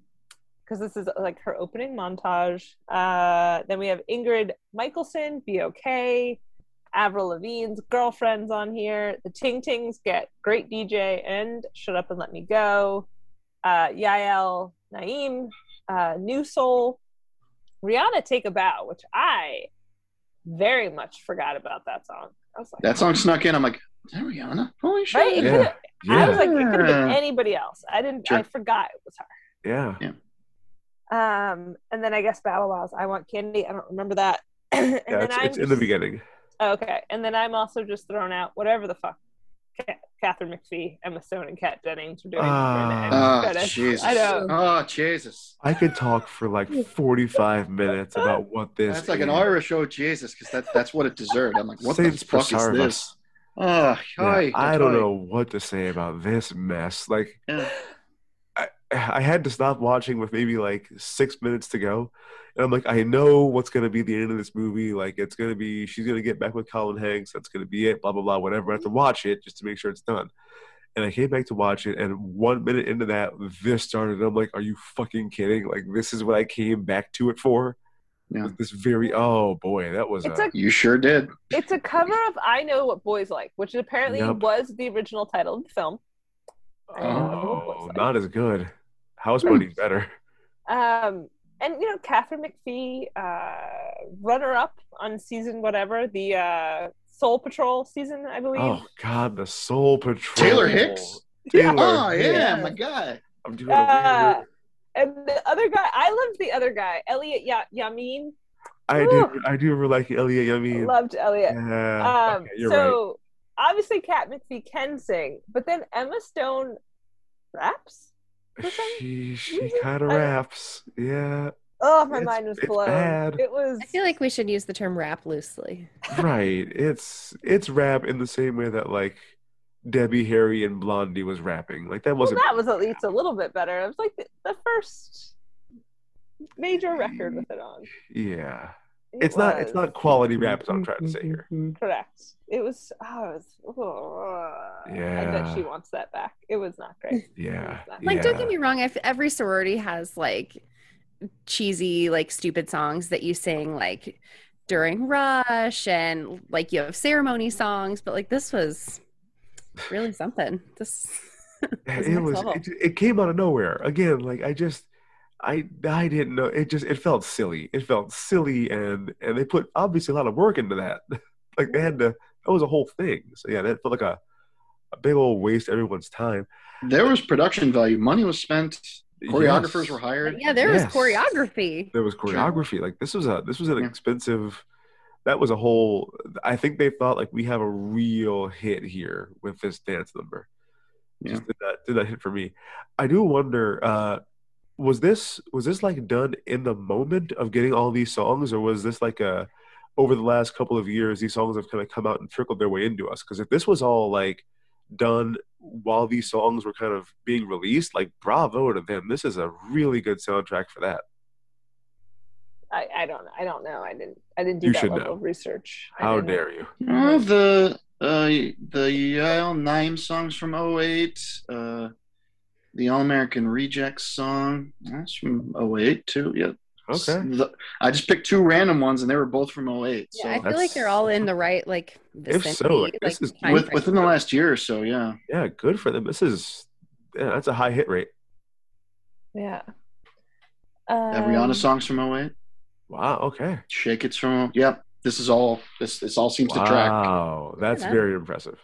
because this is like her opening montage. Uh, then we have Ingrid Michaelson, Be Okay. Avril Lavigne's girlfriends on here. The Ting Tings get Great DJ and Shut Up and Let Me Go. Uh, Yael Naim, uh, New Soul. Rihanna Take a Bow, which I very much forgot about that song. I was like, That song snuck in. I'm like, is that Rihanna? Holy shit. right? It Yeah. I was like, it could have been anybody else. I didn't. I forgot it was her. Yeah. Um, and then I guess Bow Wow Wow. I want candy. I don't remember that. *clears throat* and Yeah, then it's, I'm it's in the beginning. Okay, and then I'm also just thrown out whatever the fuck Ca- Katharine McPhee, Emma Stone, and Kat Dennings were doing. Ah. Oh, Jesus. I know. Oh, Jesus. I could talk for like 45 minutes about what this. That's like an. Irish oh Jesus, because that, that's what it deserved. I'm like, what Saints the fuck is this? us. Oh, Yeah, hi, I don't hi. know what to say about this mess. Like, Yeah. I, I had to stop watching with maybe like six minutes to go. And I'm like, I know what's going to be the end of this movie. Like, it's going to be, she's going to get back with Colin Hanks. That's going to be it, blah, blah, blah, whatever. I have to mm-hmm. watch it just to make sure it's done. And I came back to watch it. And one minute into that, this started. And I'm like, are you fucking kidding? Like, this is what I came back to it for? Yeah. This very, oh boy, that was It's a, a You sure did. it's a cover of "I Know What Boys Like," which apparently Yep. was the original title of the film. I Know What Boys oh, Like. not as good. House Bunny's better. Um, and you know, Katharine McPhee, uh, runner-up on season whatever the uh, Soul Patrol season, I believe. Oh God, the Soul Patrol. Taylor Hicks? Taylor Oh, Hicks. yeah, my guy. I'm doing Uh, and the other guy, I loved the other guy, Elliott ya- Yamin. I do. I do really like Elliott Yummy. Loved Elliott. Yeah. Um, okay, you're right. so obviously, Kat McPhee can sing, but then Emma Stone raps. She she kind of raps. Yeah. Oh, my It's- mind was blown. bad. It was. I feel like we should use the term rap loosely. Right. It's it's rap in the same way that like Debbie Harry and Blondie was rapping. Like that wasn't. that was at least a little bit better. It was like the, the first major record with it on. yeah. It It's not. It's not quality rap. Is what I'm trying to say here. *laughs* correct. It was. Oh, it was oh, yeah. I bet she wants that back. It was not great. *laughs* Yeah. Like, yeah. don't get me wrong. If every sorority has like cheesy, like stupid songs that you sing like during rush, and like you have ceremony songs, but like this was really something. This *laughs* Yeah, it was level. it, it came out of nowhere again like i just i i didn't know it just it felt silly it felt silly and and they put obviously a lot of work into that *laughs* like they had to that was a whole thing so yeah that felt like a, a big old waste of everyone's time There was production value. Money was spent. Choreographers Yes. were hired. yeah, there Yes. was choreography. there was choreography like this was a this was an Yeah. expensive that was a whole i think they thought like we have a real hit here with this dance number Yeah. just did that did that hit for me i do wonder uh was this was this like done in the moment of getting all these songs or was this like a over the last couple of years these songs have kind of come out and trickled their way into us because if this was all like done while these songs were kind of being released, like bravo to them. This is a really good soundtrack for that. I, I don't I don't know. I didn't I didn't do You that should level know. of research. I How didn't. dare you? Oh, the uh, the Yael Naim songs from 08, uh, the All American Rejects song, that's from 08 too. Yeah. Okay. The- I just picked two random ones and they were both from 08. Yeah, So I feel like they're all in the right like If so, like, this is with, within the last year or so, yeah. Yeah, good for them. This is yeah, that's a high hit rate. Yeah. The Um, Rihanna songs from 08. Wow. Okay. Shake It's from, yep. This is all, this, this all seems to track. Wow, that's Yeah. very impressive.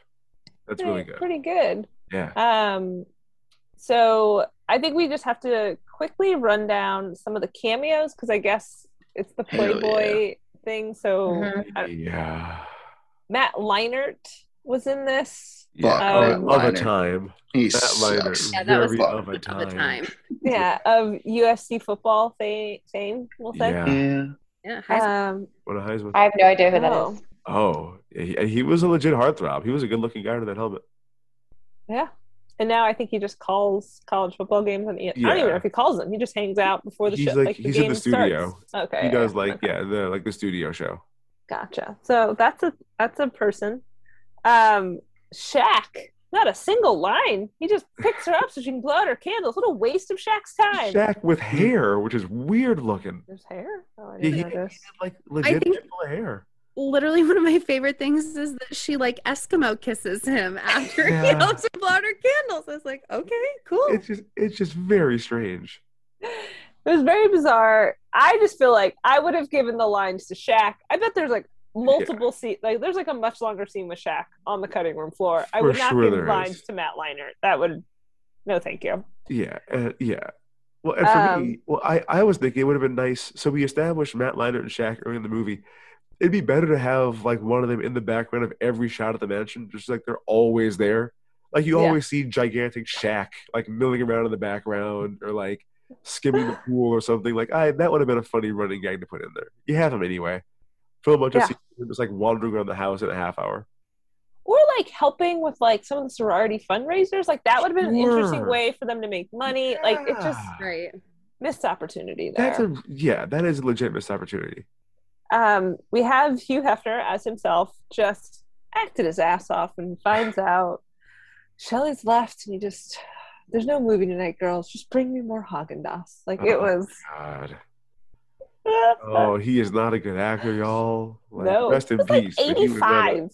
That's pretty, really good. Pretty good. Yeah. Um, so I think we just have to quickly run down some of the cameos because I guess it's the Hell Playboy thing. So Mhm. Yeah. Matt Leinart was in this. Yeah. Um, of a time. He Matt Leinart, sucks. Yeah, that was of a of time. time. Yeah, of USC football fa- fame, we'll say. Yeah. Yeah. Yeah, high Um, What a Heisman. I have no idea who that oh, is. Oh, he, he was a legit heartthrob. He was a good looking guy in that helmet. yeah. And now I think he just calls college football games. On, E- I don't even know if he calls them. He just hangs out before the He's show. like, Like, the he's in the studio. Starts. Okay. he does yeah, like okay. yeah, the like the studio show. Gotcha. So that's a that's a person. Um, Shaq. Not a single line. He just picks her up so she can blow out her candles. What a waste of Shaq's time. Shaq with hair, which is weird looking. There's hair. Oh, I He, he, didn't he know had this. like legit think- hair. Literally one of my favorite things is that she like Eskimo kisses him after he helps her blow out her candles. I was like, okay, cool. It's just it's just very strange. It was very bizarre. I just feel like I would have given the lines to Shaq. I bet there's like multiple scenes. Like there's like a much longer scene with Shaq on the cutting room floor. I would not sure give there lines is. to Matt Leinart. That would no, thank you. Yeah, uh, yeah. Well, and for Um, me, well, I, I was thinking it would have been nice. So we established Matt Leinart and Shaq early in the movie. It'd be better to have like one of them in the background of every shot of the mansion, just like they're always there. Like you Yeah. always see gigantic Shaq like milling around in the background or like skimming the pool or something. Like I that would have been a funny running gag to put in there. You have him anyway. Film a bunch Yeah. of scenes of him just like wandering around the house in a half hour. Or like helping with like some of the sorority fundraisers. Like that would have been an interesting way for them to make money. Like it just Yeah. right. missed opportunity there. That's a yeah, that is a legit missed opportunity. Um, we have Hugh Hefner as himself just acted his ass off and finds out Shelley's left and he just there's no movie tonight, girls. Just bring me more Haagen Dazs. Like it Oh, was God. *laughs* Oh, he is not a good actor, y'all. Like, No, rest in he's like peace. but he was not 85.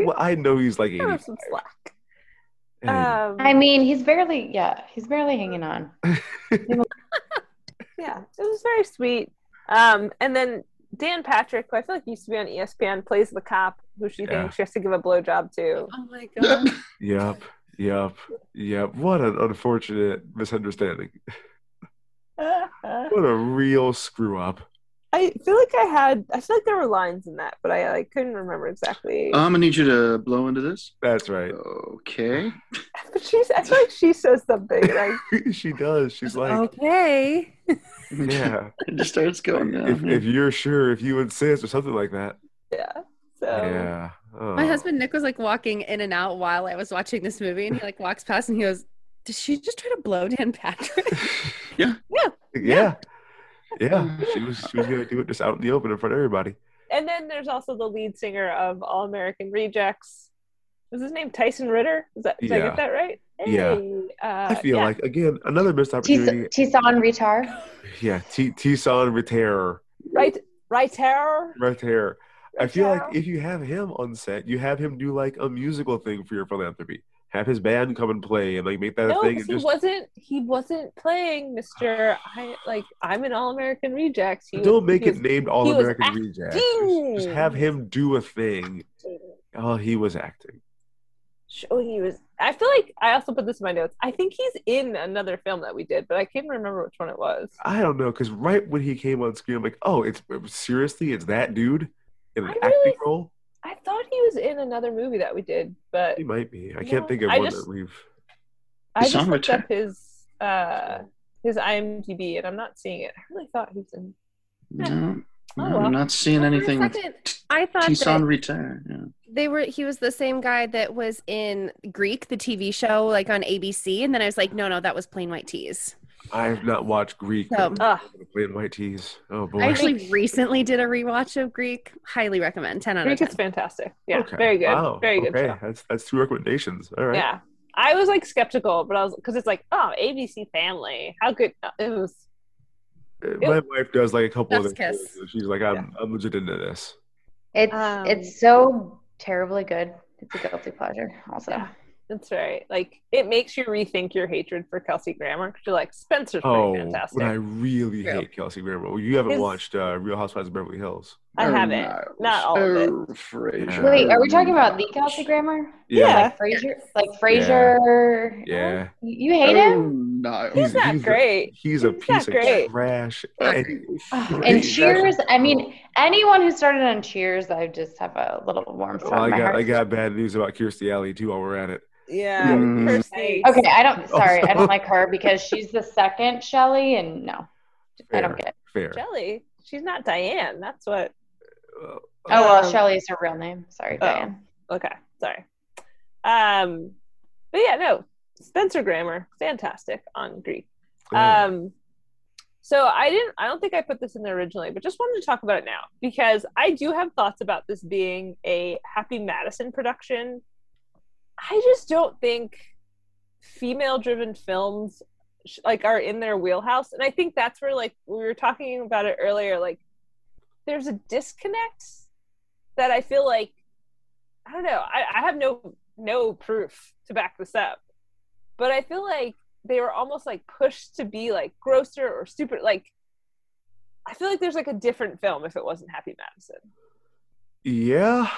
I, well, I know he's like Give him 85. some slack. Um, I mean, he's barely, yeah, he's barely hanging on. *laughs* *laughs* yeah, it was very sweet. Um, and then Dan Patrick, who I feel like used to be on ESPN, plays the cop who she Yeah. thinks she has to give a blowjob to. Oh my god. *laughs* Yep, yep, yep. What an unfortunate misunderstanding. What a real screw up. I feel like I had. I feel like there were lines in that, but I like couldn't remember exactly. I'm gonna need you to blow into this. That's right. Okay. *laughs* but she's. I feel like she says something. Like, *laughs* she does. She's like, okay. Yeah. *laughs* It just starts going down. If, if you're sure, if you would insist, or something like that. yeah. So Yeah. Oh. My husband Nick was like walking in and out while I was watching this movie, and he like walks past and he goes, "Did she just try to blow Dan Patrick?" *laughs* *laughs* yeah. Yeah. Yeah. Yeah. She was. She was gonna do it just out in the open in front of everybody. And then there's also the lead singer of All American Rejects. Was his name Tyson Ritter? Is that did I get that right? Yeah. Uh, I feel yeah. like again another missed opportunity. Tisan Retar. Yeah, T Tison Reterre right, right there. I feel like if you have him on set, you have him do like a musical thing for your philanthropy. Have his band come and play and like make that No, a thing. he just wasn't. He wasn't playing Mister. I like. I'm an All American Rejects. He don't was- make it was- named All American Rejects. Just, just have him do a thing. Oh, he was acting. Oh, he was. I feel like I also put this in my notes. I think he's in another film that we did, but I can't remember which one it was. I don't know because right when he came on screen, I'm like, oh, it's seriously, it's that dude in an I acting really- role. I thought he was in another movie that we did, but He might be. I No, can't think of I one just- that we've. I just Song looked Return. up his uh his IMDb and I'm not seeing it. I really thought he was in. No. Oh, I'm not seeing For a anything with I thought Tisan that retire. Yeah. they were he was the same guy that was in Greek, the TV show, like on ABC, and then I was like, no, no, that was Plain White T's. I have not watched Greek. So- but Plain White T's. Oh boy. I actually recently did a rewatch of Greek. Highly recommend. Ten out of Greek ten. is fantastic. Yeah, Okay. very good. Wow. Very good Okay, show. that's that's two recommendations. All right. Yeah. I was like skeptical, but I was because it's like, oh, ABC Family. How good it was. My wife does like a couple of Chef's the kiss. She's like, I'm I'm legit into this. It's Um, it's so terribly good. It's a guilty pleasure. Also, That's right. Like it makes you rethink your hatred for Kelsey Grammer because you're like, Spencer's Oh, pretty fantastic. when I really True. hate Kelsey Grammer. Well, you haven't His- watched uh, Real Housewives of Beverly Hills. I haven't. Not all of it. Frasier. wait, are we talking about the Kelsey Grammer? Yeah. Like Frasier, like Frasier. Yeah. You, you hate him? No, He's not a- great. he's a piece of great. trash. And- And Cheers. I mean, anyone who started on Cheers, I just have a little warm spot Well, I got heart. I got bad news about Kirstie Alley too. While we're at it. Yeah. Mm. Okay, I don't. Sorry, I don't like her because she's the second Shelley, and no, I don't get it. Fair. Shelley. She's not Diane. That's what. Oh well, Um, Shelley is her real name. Sorry, Oh. Diane. Okay. Sorry. Um, but yeah, no. Spencer Grammer, fantastic on Greek. Yeah. Um, so I didn't. I don't think I put this in there originally, but just wanted to talk about it now because I do have thoughts about this being a Happy Madison production. I just don't think female-driven films like are in their wheelhouse, and I think that's where like we were talking about it earlier. Like, there's a disconnect that I feel like I don't know. I, I have no no proof to back this up, but I feel like they were almost like pushed to be like grosser or stupid. Like I feel like there's like a different film if it wasn't Happy Madison. Yeah,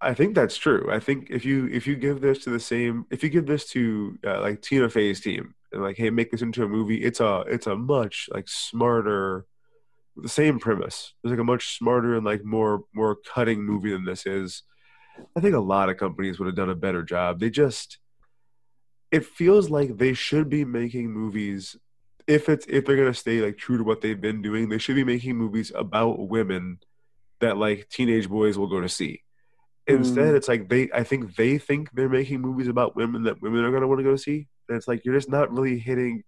I think that's true. I think if you if you give this to the same if you give this to uh, like Tina Fey's team and like hey make this into a movie, it's a it's a much like smarter the same premise. It's like a much smarter and like more more cutting movie than this is. I think a lot of companies would have done a better job. They just it feels like they should be making movies if it's if they're gonna stay like true to what they've been doing, they should be making movies about women that like teenage boys will go to see. Instead, Mm. it's like they I think they think they're making movies about women that women are gonna want to go see. And it's like you're just not really hitting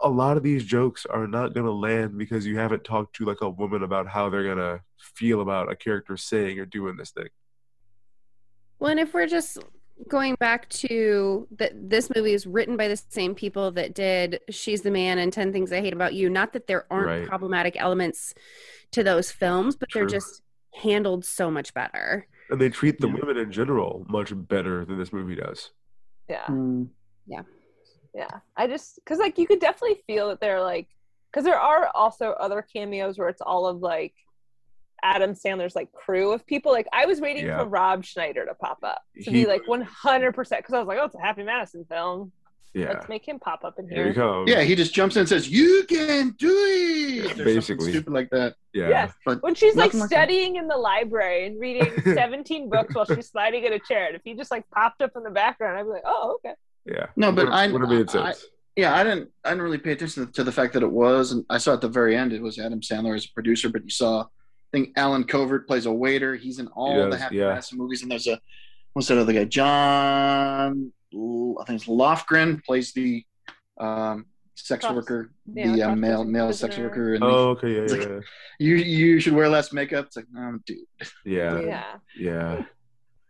a- a lot of these jokes are not gonna land because you haven't talked to like a woman about how they're gonna feel about a character saying or doing this thing. Well, and if we're just going back to that, this movie is written by the same people that did "She's the Man" and Ten Things I Hate About You. Not that there aren't Right. problematic elements to those films, but they're just handled so much better. And they treat the women in general much better than this movie does. Yeah. Mm. Yeah. Yeah. I just because like you could definitely feel that they're like because there are also other cameos where it's all of like Adam Sandler's like crew of people. Like I was waiting Yeah. for Rob Schneider to pop up to He be like one hundred percent because I was like, oh, it's a Happy Madison film. Yeah. Let's make him pop up in Here he here. comes. Yeah, he just jumps in and says, "You can do it." Or Basically. stupid like that. Yeah. Yes. But When she's like nothing like studying in the library and reading *laughs* 17 books while she's sliding in a chair, and if he just like popped up in the background, I'd be like, oh, okay. Yeah. No, but Would- I would have made I- yeah, I didn't. I didn't really pay attention to the fact that it was, and I saw at the very end it was Adam Sandler as a producer. But you saw, I think Allen Covert plays a waiter. He's in all the does, Happy yeah. Madison movies, and there's a what's that other guy? John, I think it's Loughran plays the um, sex Prost- worker, yeah, the uh, male male sex worker. And Oh, okay, yeah, It's like- yeah, yeah. you you should wear less makeup. It's like, oh, dude. Yeah. Yeah. Yeah.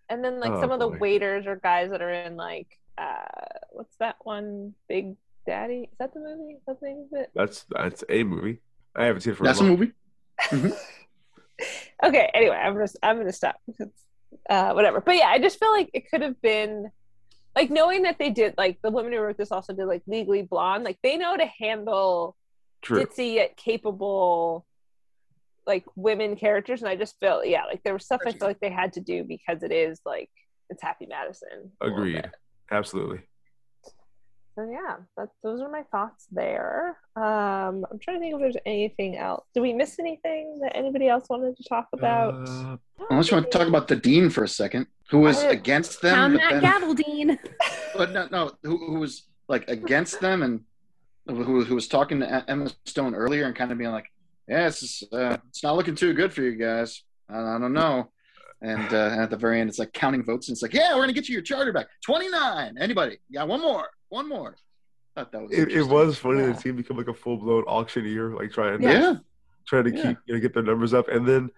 And then like Oh, some of the waiters or guys that are in like uh what's that one Big Daddy? Is that the movie? Is that the name of it? That's that's a movie. I haven't seen it for That's a a long. movie. *laughs* Okay, anyway, I'm just I'm gonna stop because *laughs* uh whatever. But yeah, I just feel like it could have been like knowing that they did like the women who wrote this also did like Legally Blonde, like they know to handle True. ditzy yet capable like women characters and I just felt yeah, like there was stuff I feel like they had to do because it is like it's Happy Madison. Agreed. Bit. Absolutely. So yeah, that those are my thoughts there. Um, I'm trying to think if there's anything else. Did we miss anything that anybody else wanted to talk about? Uh, Unless you want to talk about the dean for a second, who was I- against them, Pound but that then gavel, Dean. *laughs* but no, no, who, who was like against them and who, who was talking to Emma Stone earlier and kind of being like, yeah, it's uh, it's not looking too good for you guys. I, I don't know. And, uh, and at the very end, it's like counting votes, and it's like, yeah, we're gonna get you your charter back. Twenty nine. Anybody? Yeah, one more. One more. Thought that was. It, it was funny Yeah. to see become like a full blown auctioneer, like trying to Yeah. trying to Yeah. keep you know get their numbers up. And then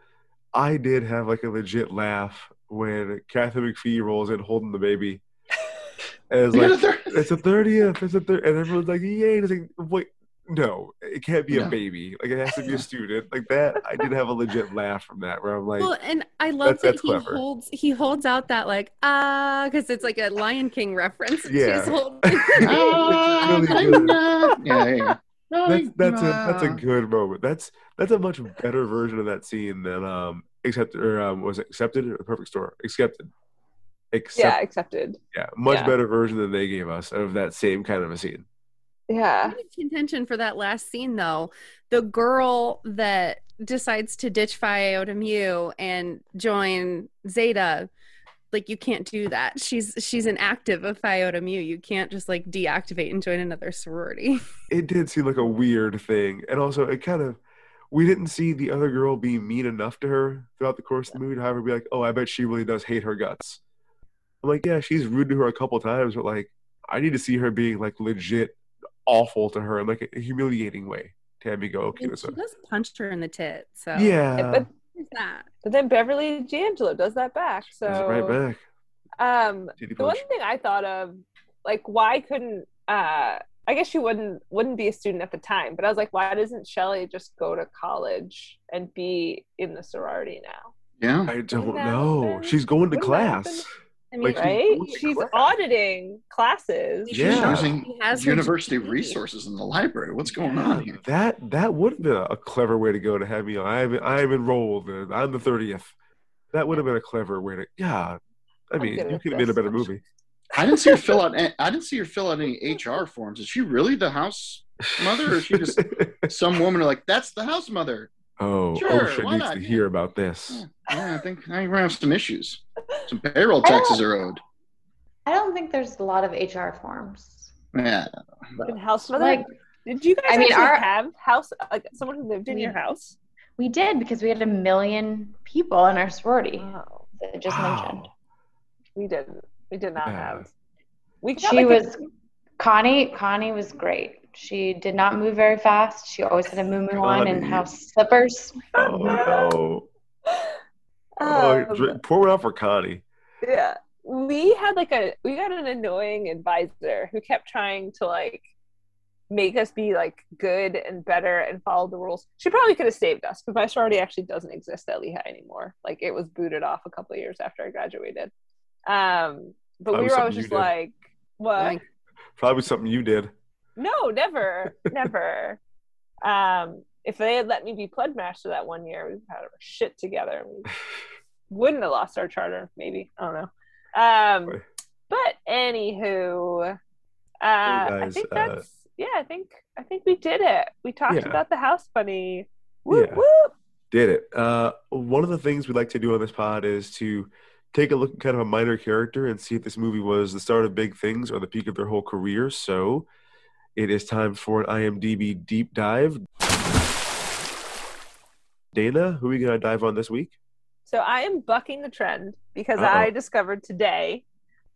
I did have like a legit laugh when Katharine McPhee rolls in holding the baby. *laughs* And it's like a third- it's a thirtieth, it's a third, and everyone's like, "Yay!" And it's like, "Wait, no, it can't be a baby. Like it has to be a *laughs* student." Like that, I did have a legit laugh from that, where I'm like, well, and I love that's- that that's he clever. holds he holds out that like ah because it's like a Lion King reference. Yeah. *laughs* Ah, really I'm good. not- yeah, there you go. that's that's a that's a Ah. good moment. That's that's a much better version of that scene than um accepted or um was it accepted or perfect store accepted. Accept, yeah, accepted. yeah, much yeah. better version than they gave us of that same kind of a scene. Yeah. Contention for that last scene though. The girl that decides to ditch Phi Iota Mu and join Zeta, like you can't do that. She's she's an active of Phi Iota Mu. You can't just like deactivate and join another sorority. *laughs* It did seem like a weird thing, and also it kind of we didn't see the other girl be mean enough to her throughout the course of the movie. to have her be like, "Oh, I bet she really does hate her guts." I'm like, yeah, she's rude to her a couple times, but like, I need to see her being like legit awful to her like a humiliating way. Tammy go, And she Okinosa. does punch her in the tit. So Yeah, but that. but then Beverly D'Angelo does that back. So It's right back. Um, Titty the one thing I thought of, like, why couldn't uh, I guess she wouldn't wouldn't be a student at the time, but I was like, why doesn't Shelley just go to college and be in the sorority now? Yeah. I don't know. happen? She's going to Wouldn't class. Happen? I mean, Like, she's Right? going to She's auditing classes. She's Yeah. using She has university resources in the library. What's going on here? That that would have been a clever way to go to have me on. I'm I'm enrolled. And I'm the thirtieth. That would have been a clever way to. Yeah, I mean, you could have made a better movie. I didn't see her *laughs* fill out. I didn't see her fill out any HR forms. Is she really the house mother, or is she just *laughs* some woman like that's the house mother? Oh, Sure, OSHA why needs not? to hear about this. Yeah, I think I think we're gonna have some issues. Some payroll taxes are owed. I don't think there's a lot of HR forms. Yeah, And house mother. Like- Did you guys I mean, actually our- have house like someone who lived in We- your house? We did because we had a million people in our sorority. Oh, That I just Wow. mentioned. we didn't. We did not Yeah. have. We She like, a- was Connie. Connie was great. She did not move very fast. She always had a moo moo on and Connie. house slippers. Oh no! Oh, um, drink, pour one out for Connie. yeah we had like a we got an annoying advisor who kept trying to like make us be like good and better and follow the rules she probably could have saved us but my sorority actually doesn't exist at lehigh anymore like it was booted off a couple of years after i graduated um but That we were always just did. like what Probably something you did. No never never *laughs* um if they had let me be pledge master that one year we'd had our shit together we *laughs* wouldn't have lost our charter maybe i don't know um but anywho uh i guys, think uh, that's yeah i think i think we did it we talked Yeah. about the house bunny whoop Yeah. whoop Did it. Uh, one of the things we like to do on this pod is to take a look at kind of a minor character and see if this movie was the start of big things or the peak of their whole career. So it is time for an IMDb deep dive. Dana, who are we going to dive on this week? so i am bucking the trend because Uh-oh. i discovered today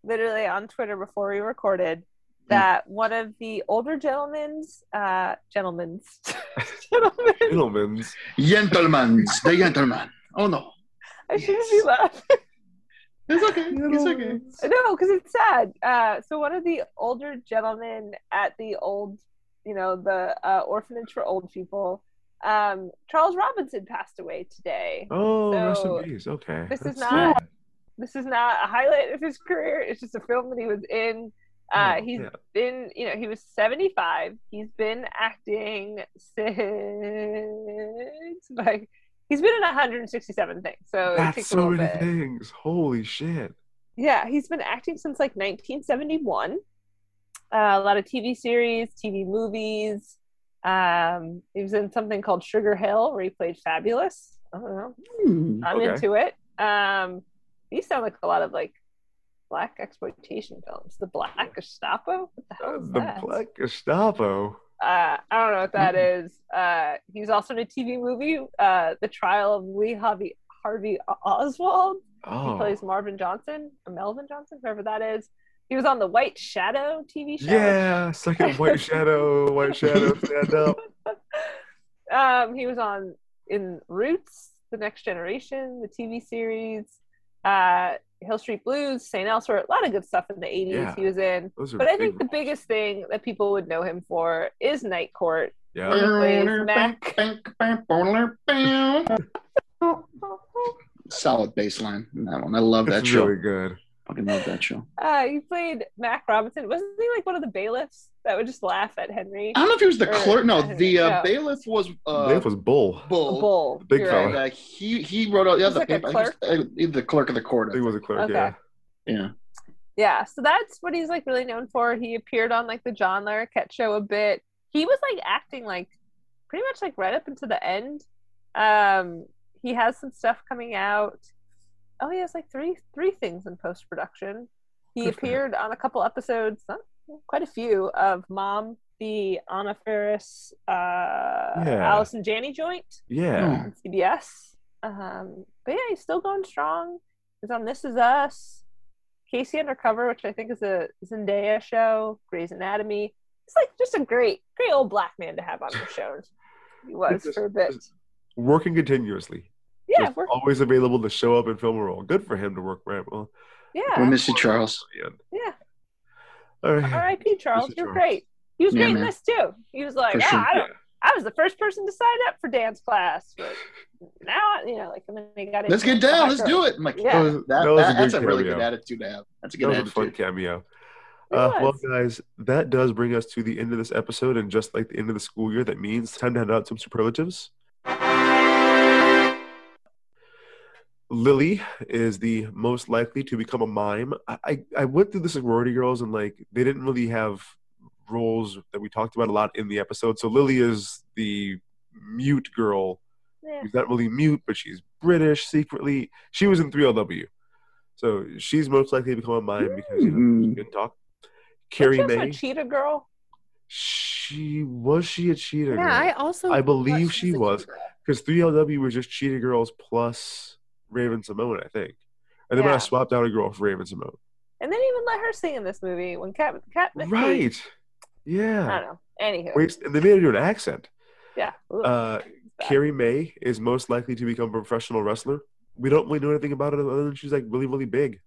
literally on twitter before we recorded that one of the older gentlemen's uh gentlemen's gentlemen *laughs* Gentlemen's. gentlemen's the gentleman. Oh no, I shouldn't be laughing. It's okay. It's okay. No, because it's sad. Uh, so one of the older gentlemen at the old, you know, the uh, orphanage for old people, um, Charles Robinson passed away today. Oh, rest in peace. Okay. this is not- sad. This is not a highlight of his career. It's just a film that he was in. Uh, Oh, he's yeah. been, you know, he was 75. He's been acting since *laughs* like he's been in 167 things. So That's so many bit. things. Holy shit. Yeah, he's been acting since like 1971. Uh, a lot of TV series, TV movies. Um, he was in something called Sugar Hill where he played Fabulous. I don't know. Hmm. I'm Okay. into it. Um, these sound like a lot of like black exploitation films. The Black Gestapo. What the hell Uh, is the that? Black Gestapo. Uh, I don't know what that is. Uh, he was also in a TV movie, uh, The Trial of Lee Harvey, Harvey Oswald. He Oh. plays Marvin Johnson, Melvin Johnson, whoever that is. He was on the White Shadow TV show. Yeah, second White Shadow, White Shadow, stand up. *laughs* Um, he was on in Roots, The Next Generation, the TV series, uh, Hill Street Blues, St. Elsewhere, a lot of good stuff in the 80s Yeah. he was in. Those are But I big think the biggest thing that people would know him for is Night Court. Yeah. Where he plays Mac. Solid bass line in that one. I love that It's show. really good. Fucking love that show. Uh, he played Mac Robinson. Wasn't he like one of the bailiffs that would just laugh at Henry? I don't know if he was the clerk. No, not the uh, no. bailiff was uh, Dave was Bull. Bull. Bull. Big You're fella. right. Uh, he he wrote out. Yeah, the like a paper. I think he was, uh, the clerk of the court. I He was a clerk, Okay. yeah. Yeah. Yeah, so that's what he's like really known for. He appeared on like the John Larroquette show a bit. He was like acting like pretty much like right up into the end. Um, he has some stuff coming out. Oh, he has like three three things in post production. He Good appeared on a couple episodes, not quite a few, of Mom, the Anna Faris, uh, Yeah. Allison Janney joint Yeah. CBS. Um, but yeah, he's still going strong. He's on This Is Us, K.C. Undercover, which I think is a Zendaya show, Grey's Anatomy. It's like just a great, great old black man to have on your shows. He was Just- for a bit. Working continuously. Yeah, Just we're, always available to show up and film a role. Good for him to work right well. yeah, We miss you, Charles. Yeah. Yeah. All right. R.I.P. Charles, you're Charles. great. He was Yeah, great in this too. He was like, For "Ah, sure. I don't. I was the first person to sign up for dance class, but now you know, like, and then they got Let's get down. Let's do it. I'm like, Yeah. that, That was- that, that a that's good a really cameo. good attitude to have. That's a That good was a fun attitude. cameo. It Uh, well, guys, that does bring us to the end of this episode, and just like the end of the school year, that means time to hand out some superlatives. Lily is the most likely to become a mime. I, I, I went through the sorority girls, and like they didn't really have roles that we talked about a lot in the episode. So Lily is the mute girl. Yeah. She's not really mute, but she's British secretly. She was in 3LW. So she's most likely to become a mime because you know, she Mm. can talk. Carrie she also a May. cheetah girl. She was she a cheetah girl. Yeah, girl? I also I believe she she was because 3LW was just cheetah girls plus Raven-Symoné, I think. And then when I swapped out a girl for Raven-Symoné. And then even let her sing in this movie when Kat Kat Right. Yeah. I don't know. Anywho, Wait, and they made her do an accent. yeah. Ugh, Uh. Carrie May is most likely to become a professional wrestler. We don't really know anything about it other than she's like really, really big.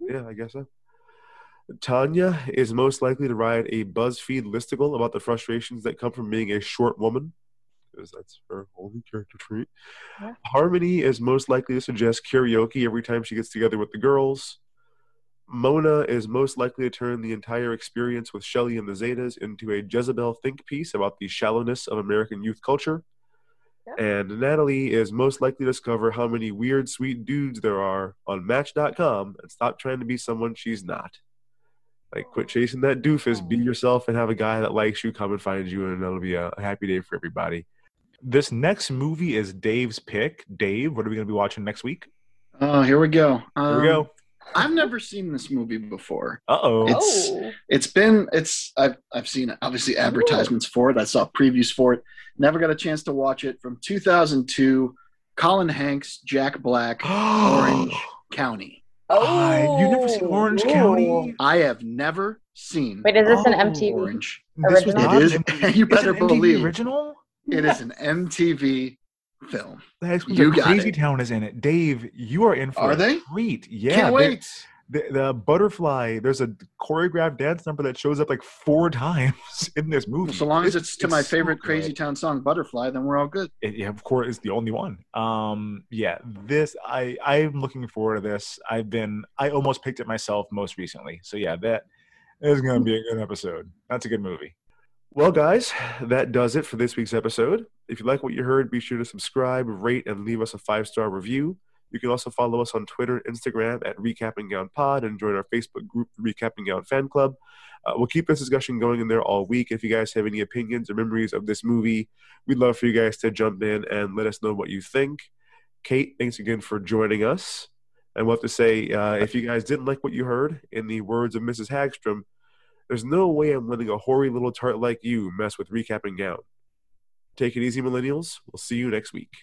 Mm-hmm. Yeah, I guess so. Tanya is most likely to write a BuzzFeed listicle about the frustrations that come from being a short woman, because that's her only character trait. Yeah. Harmony is most likely to suggest karaoke every time she gets together with the girls. Mona is most likely to turn the entire experience with Shelley and the Zetas into a Jezebel think piece about the shallowness of American youth culture. And Natalie is most likely to discover how many weird, sweet dudes there are on Match.com and stop trying to be someone she's not. Like, quit chasing that doofus, be yourself, and have a guy that likes you come and find you, and that'll be a happy day for everybody. This next movie is Dave's pick. Dave, what are we going to be watching next week? Oh, here we go. Here we Um, go. I've never seen this movie before. Uh oh. It's it's been it's I've I've seen obviously advertisements for it. I saw previews for it. Never got a chance to watch it. From 2002, Colin Hanks, Jack Black, *gasps* Orange County. Oh, you've never seen Orange County? I have never seen. Wait, is this an Oh, MTV? Orange. This was not It is. MTV *laughs* you Is it better an MTV believe original. It is an *laughs* MTV film. That's You got Crazy it. Town is in it. Dave, you are in for Are a they? treat. Yeah, Can't they- wait. The, the butterfly. There's a choreographed dance number that shows up like four *laughs* times in this movie. So long as it's to my favorite good. Crazy Town song, Butterfly, then we're all good. It, yeah, of course, it's the only one. Um, yeah, this I I'm looking forward to this. I've been I almost picked it myself most recently. So yeah, that is going to be a good episode. That's a good movie. Well, guys, that does it for this week's episode. If you like what you heard, be sure to subscribe, rate, and leave us a five star review. You can also follow us on Twitter and Instagram at Recapping Gown Pod and join our Facebook group, Recapping Gown Fan Club. Uh, we'll keep this discussion going in there all week. If you guys have any opinions or memories of this movie, we'd love for you guys to jump in and let us know what you think. Kate, thanks again for joining us. And we'll have to say, uh, if you guys didn't like what you heard, in the words of Mrs. Hagstrom, There's no way I'm letting a hoary little tart like you mess with recapping gown. Take it easy, millennials. We'll see you next week.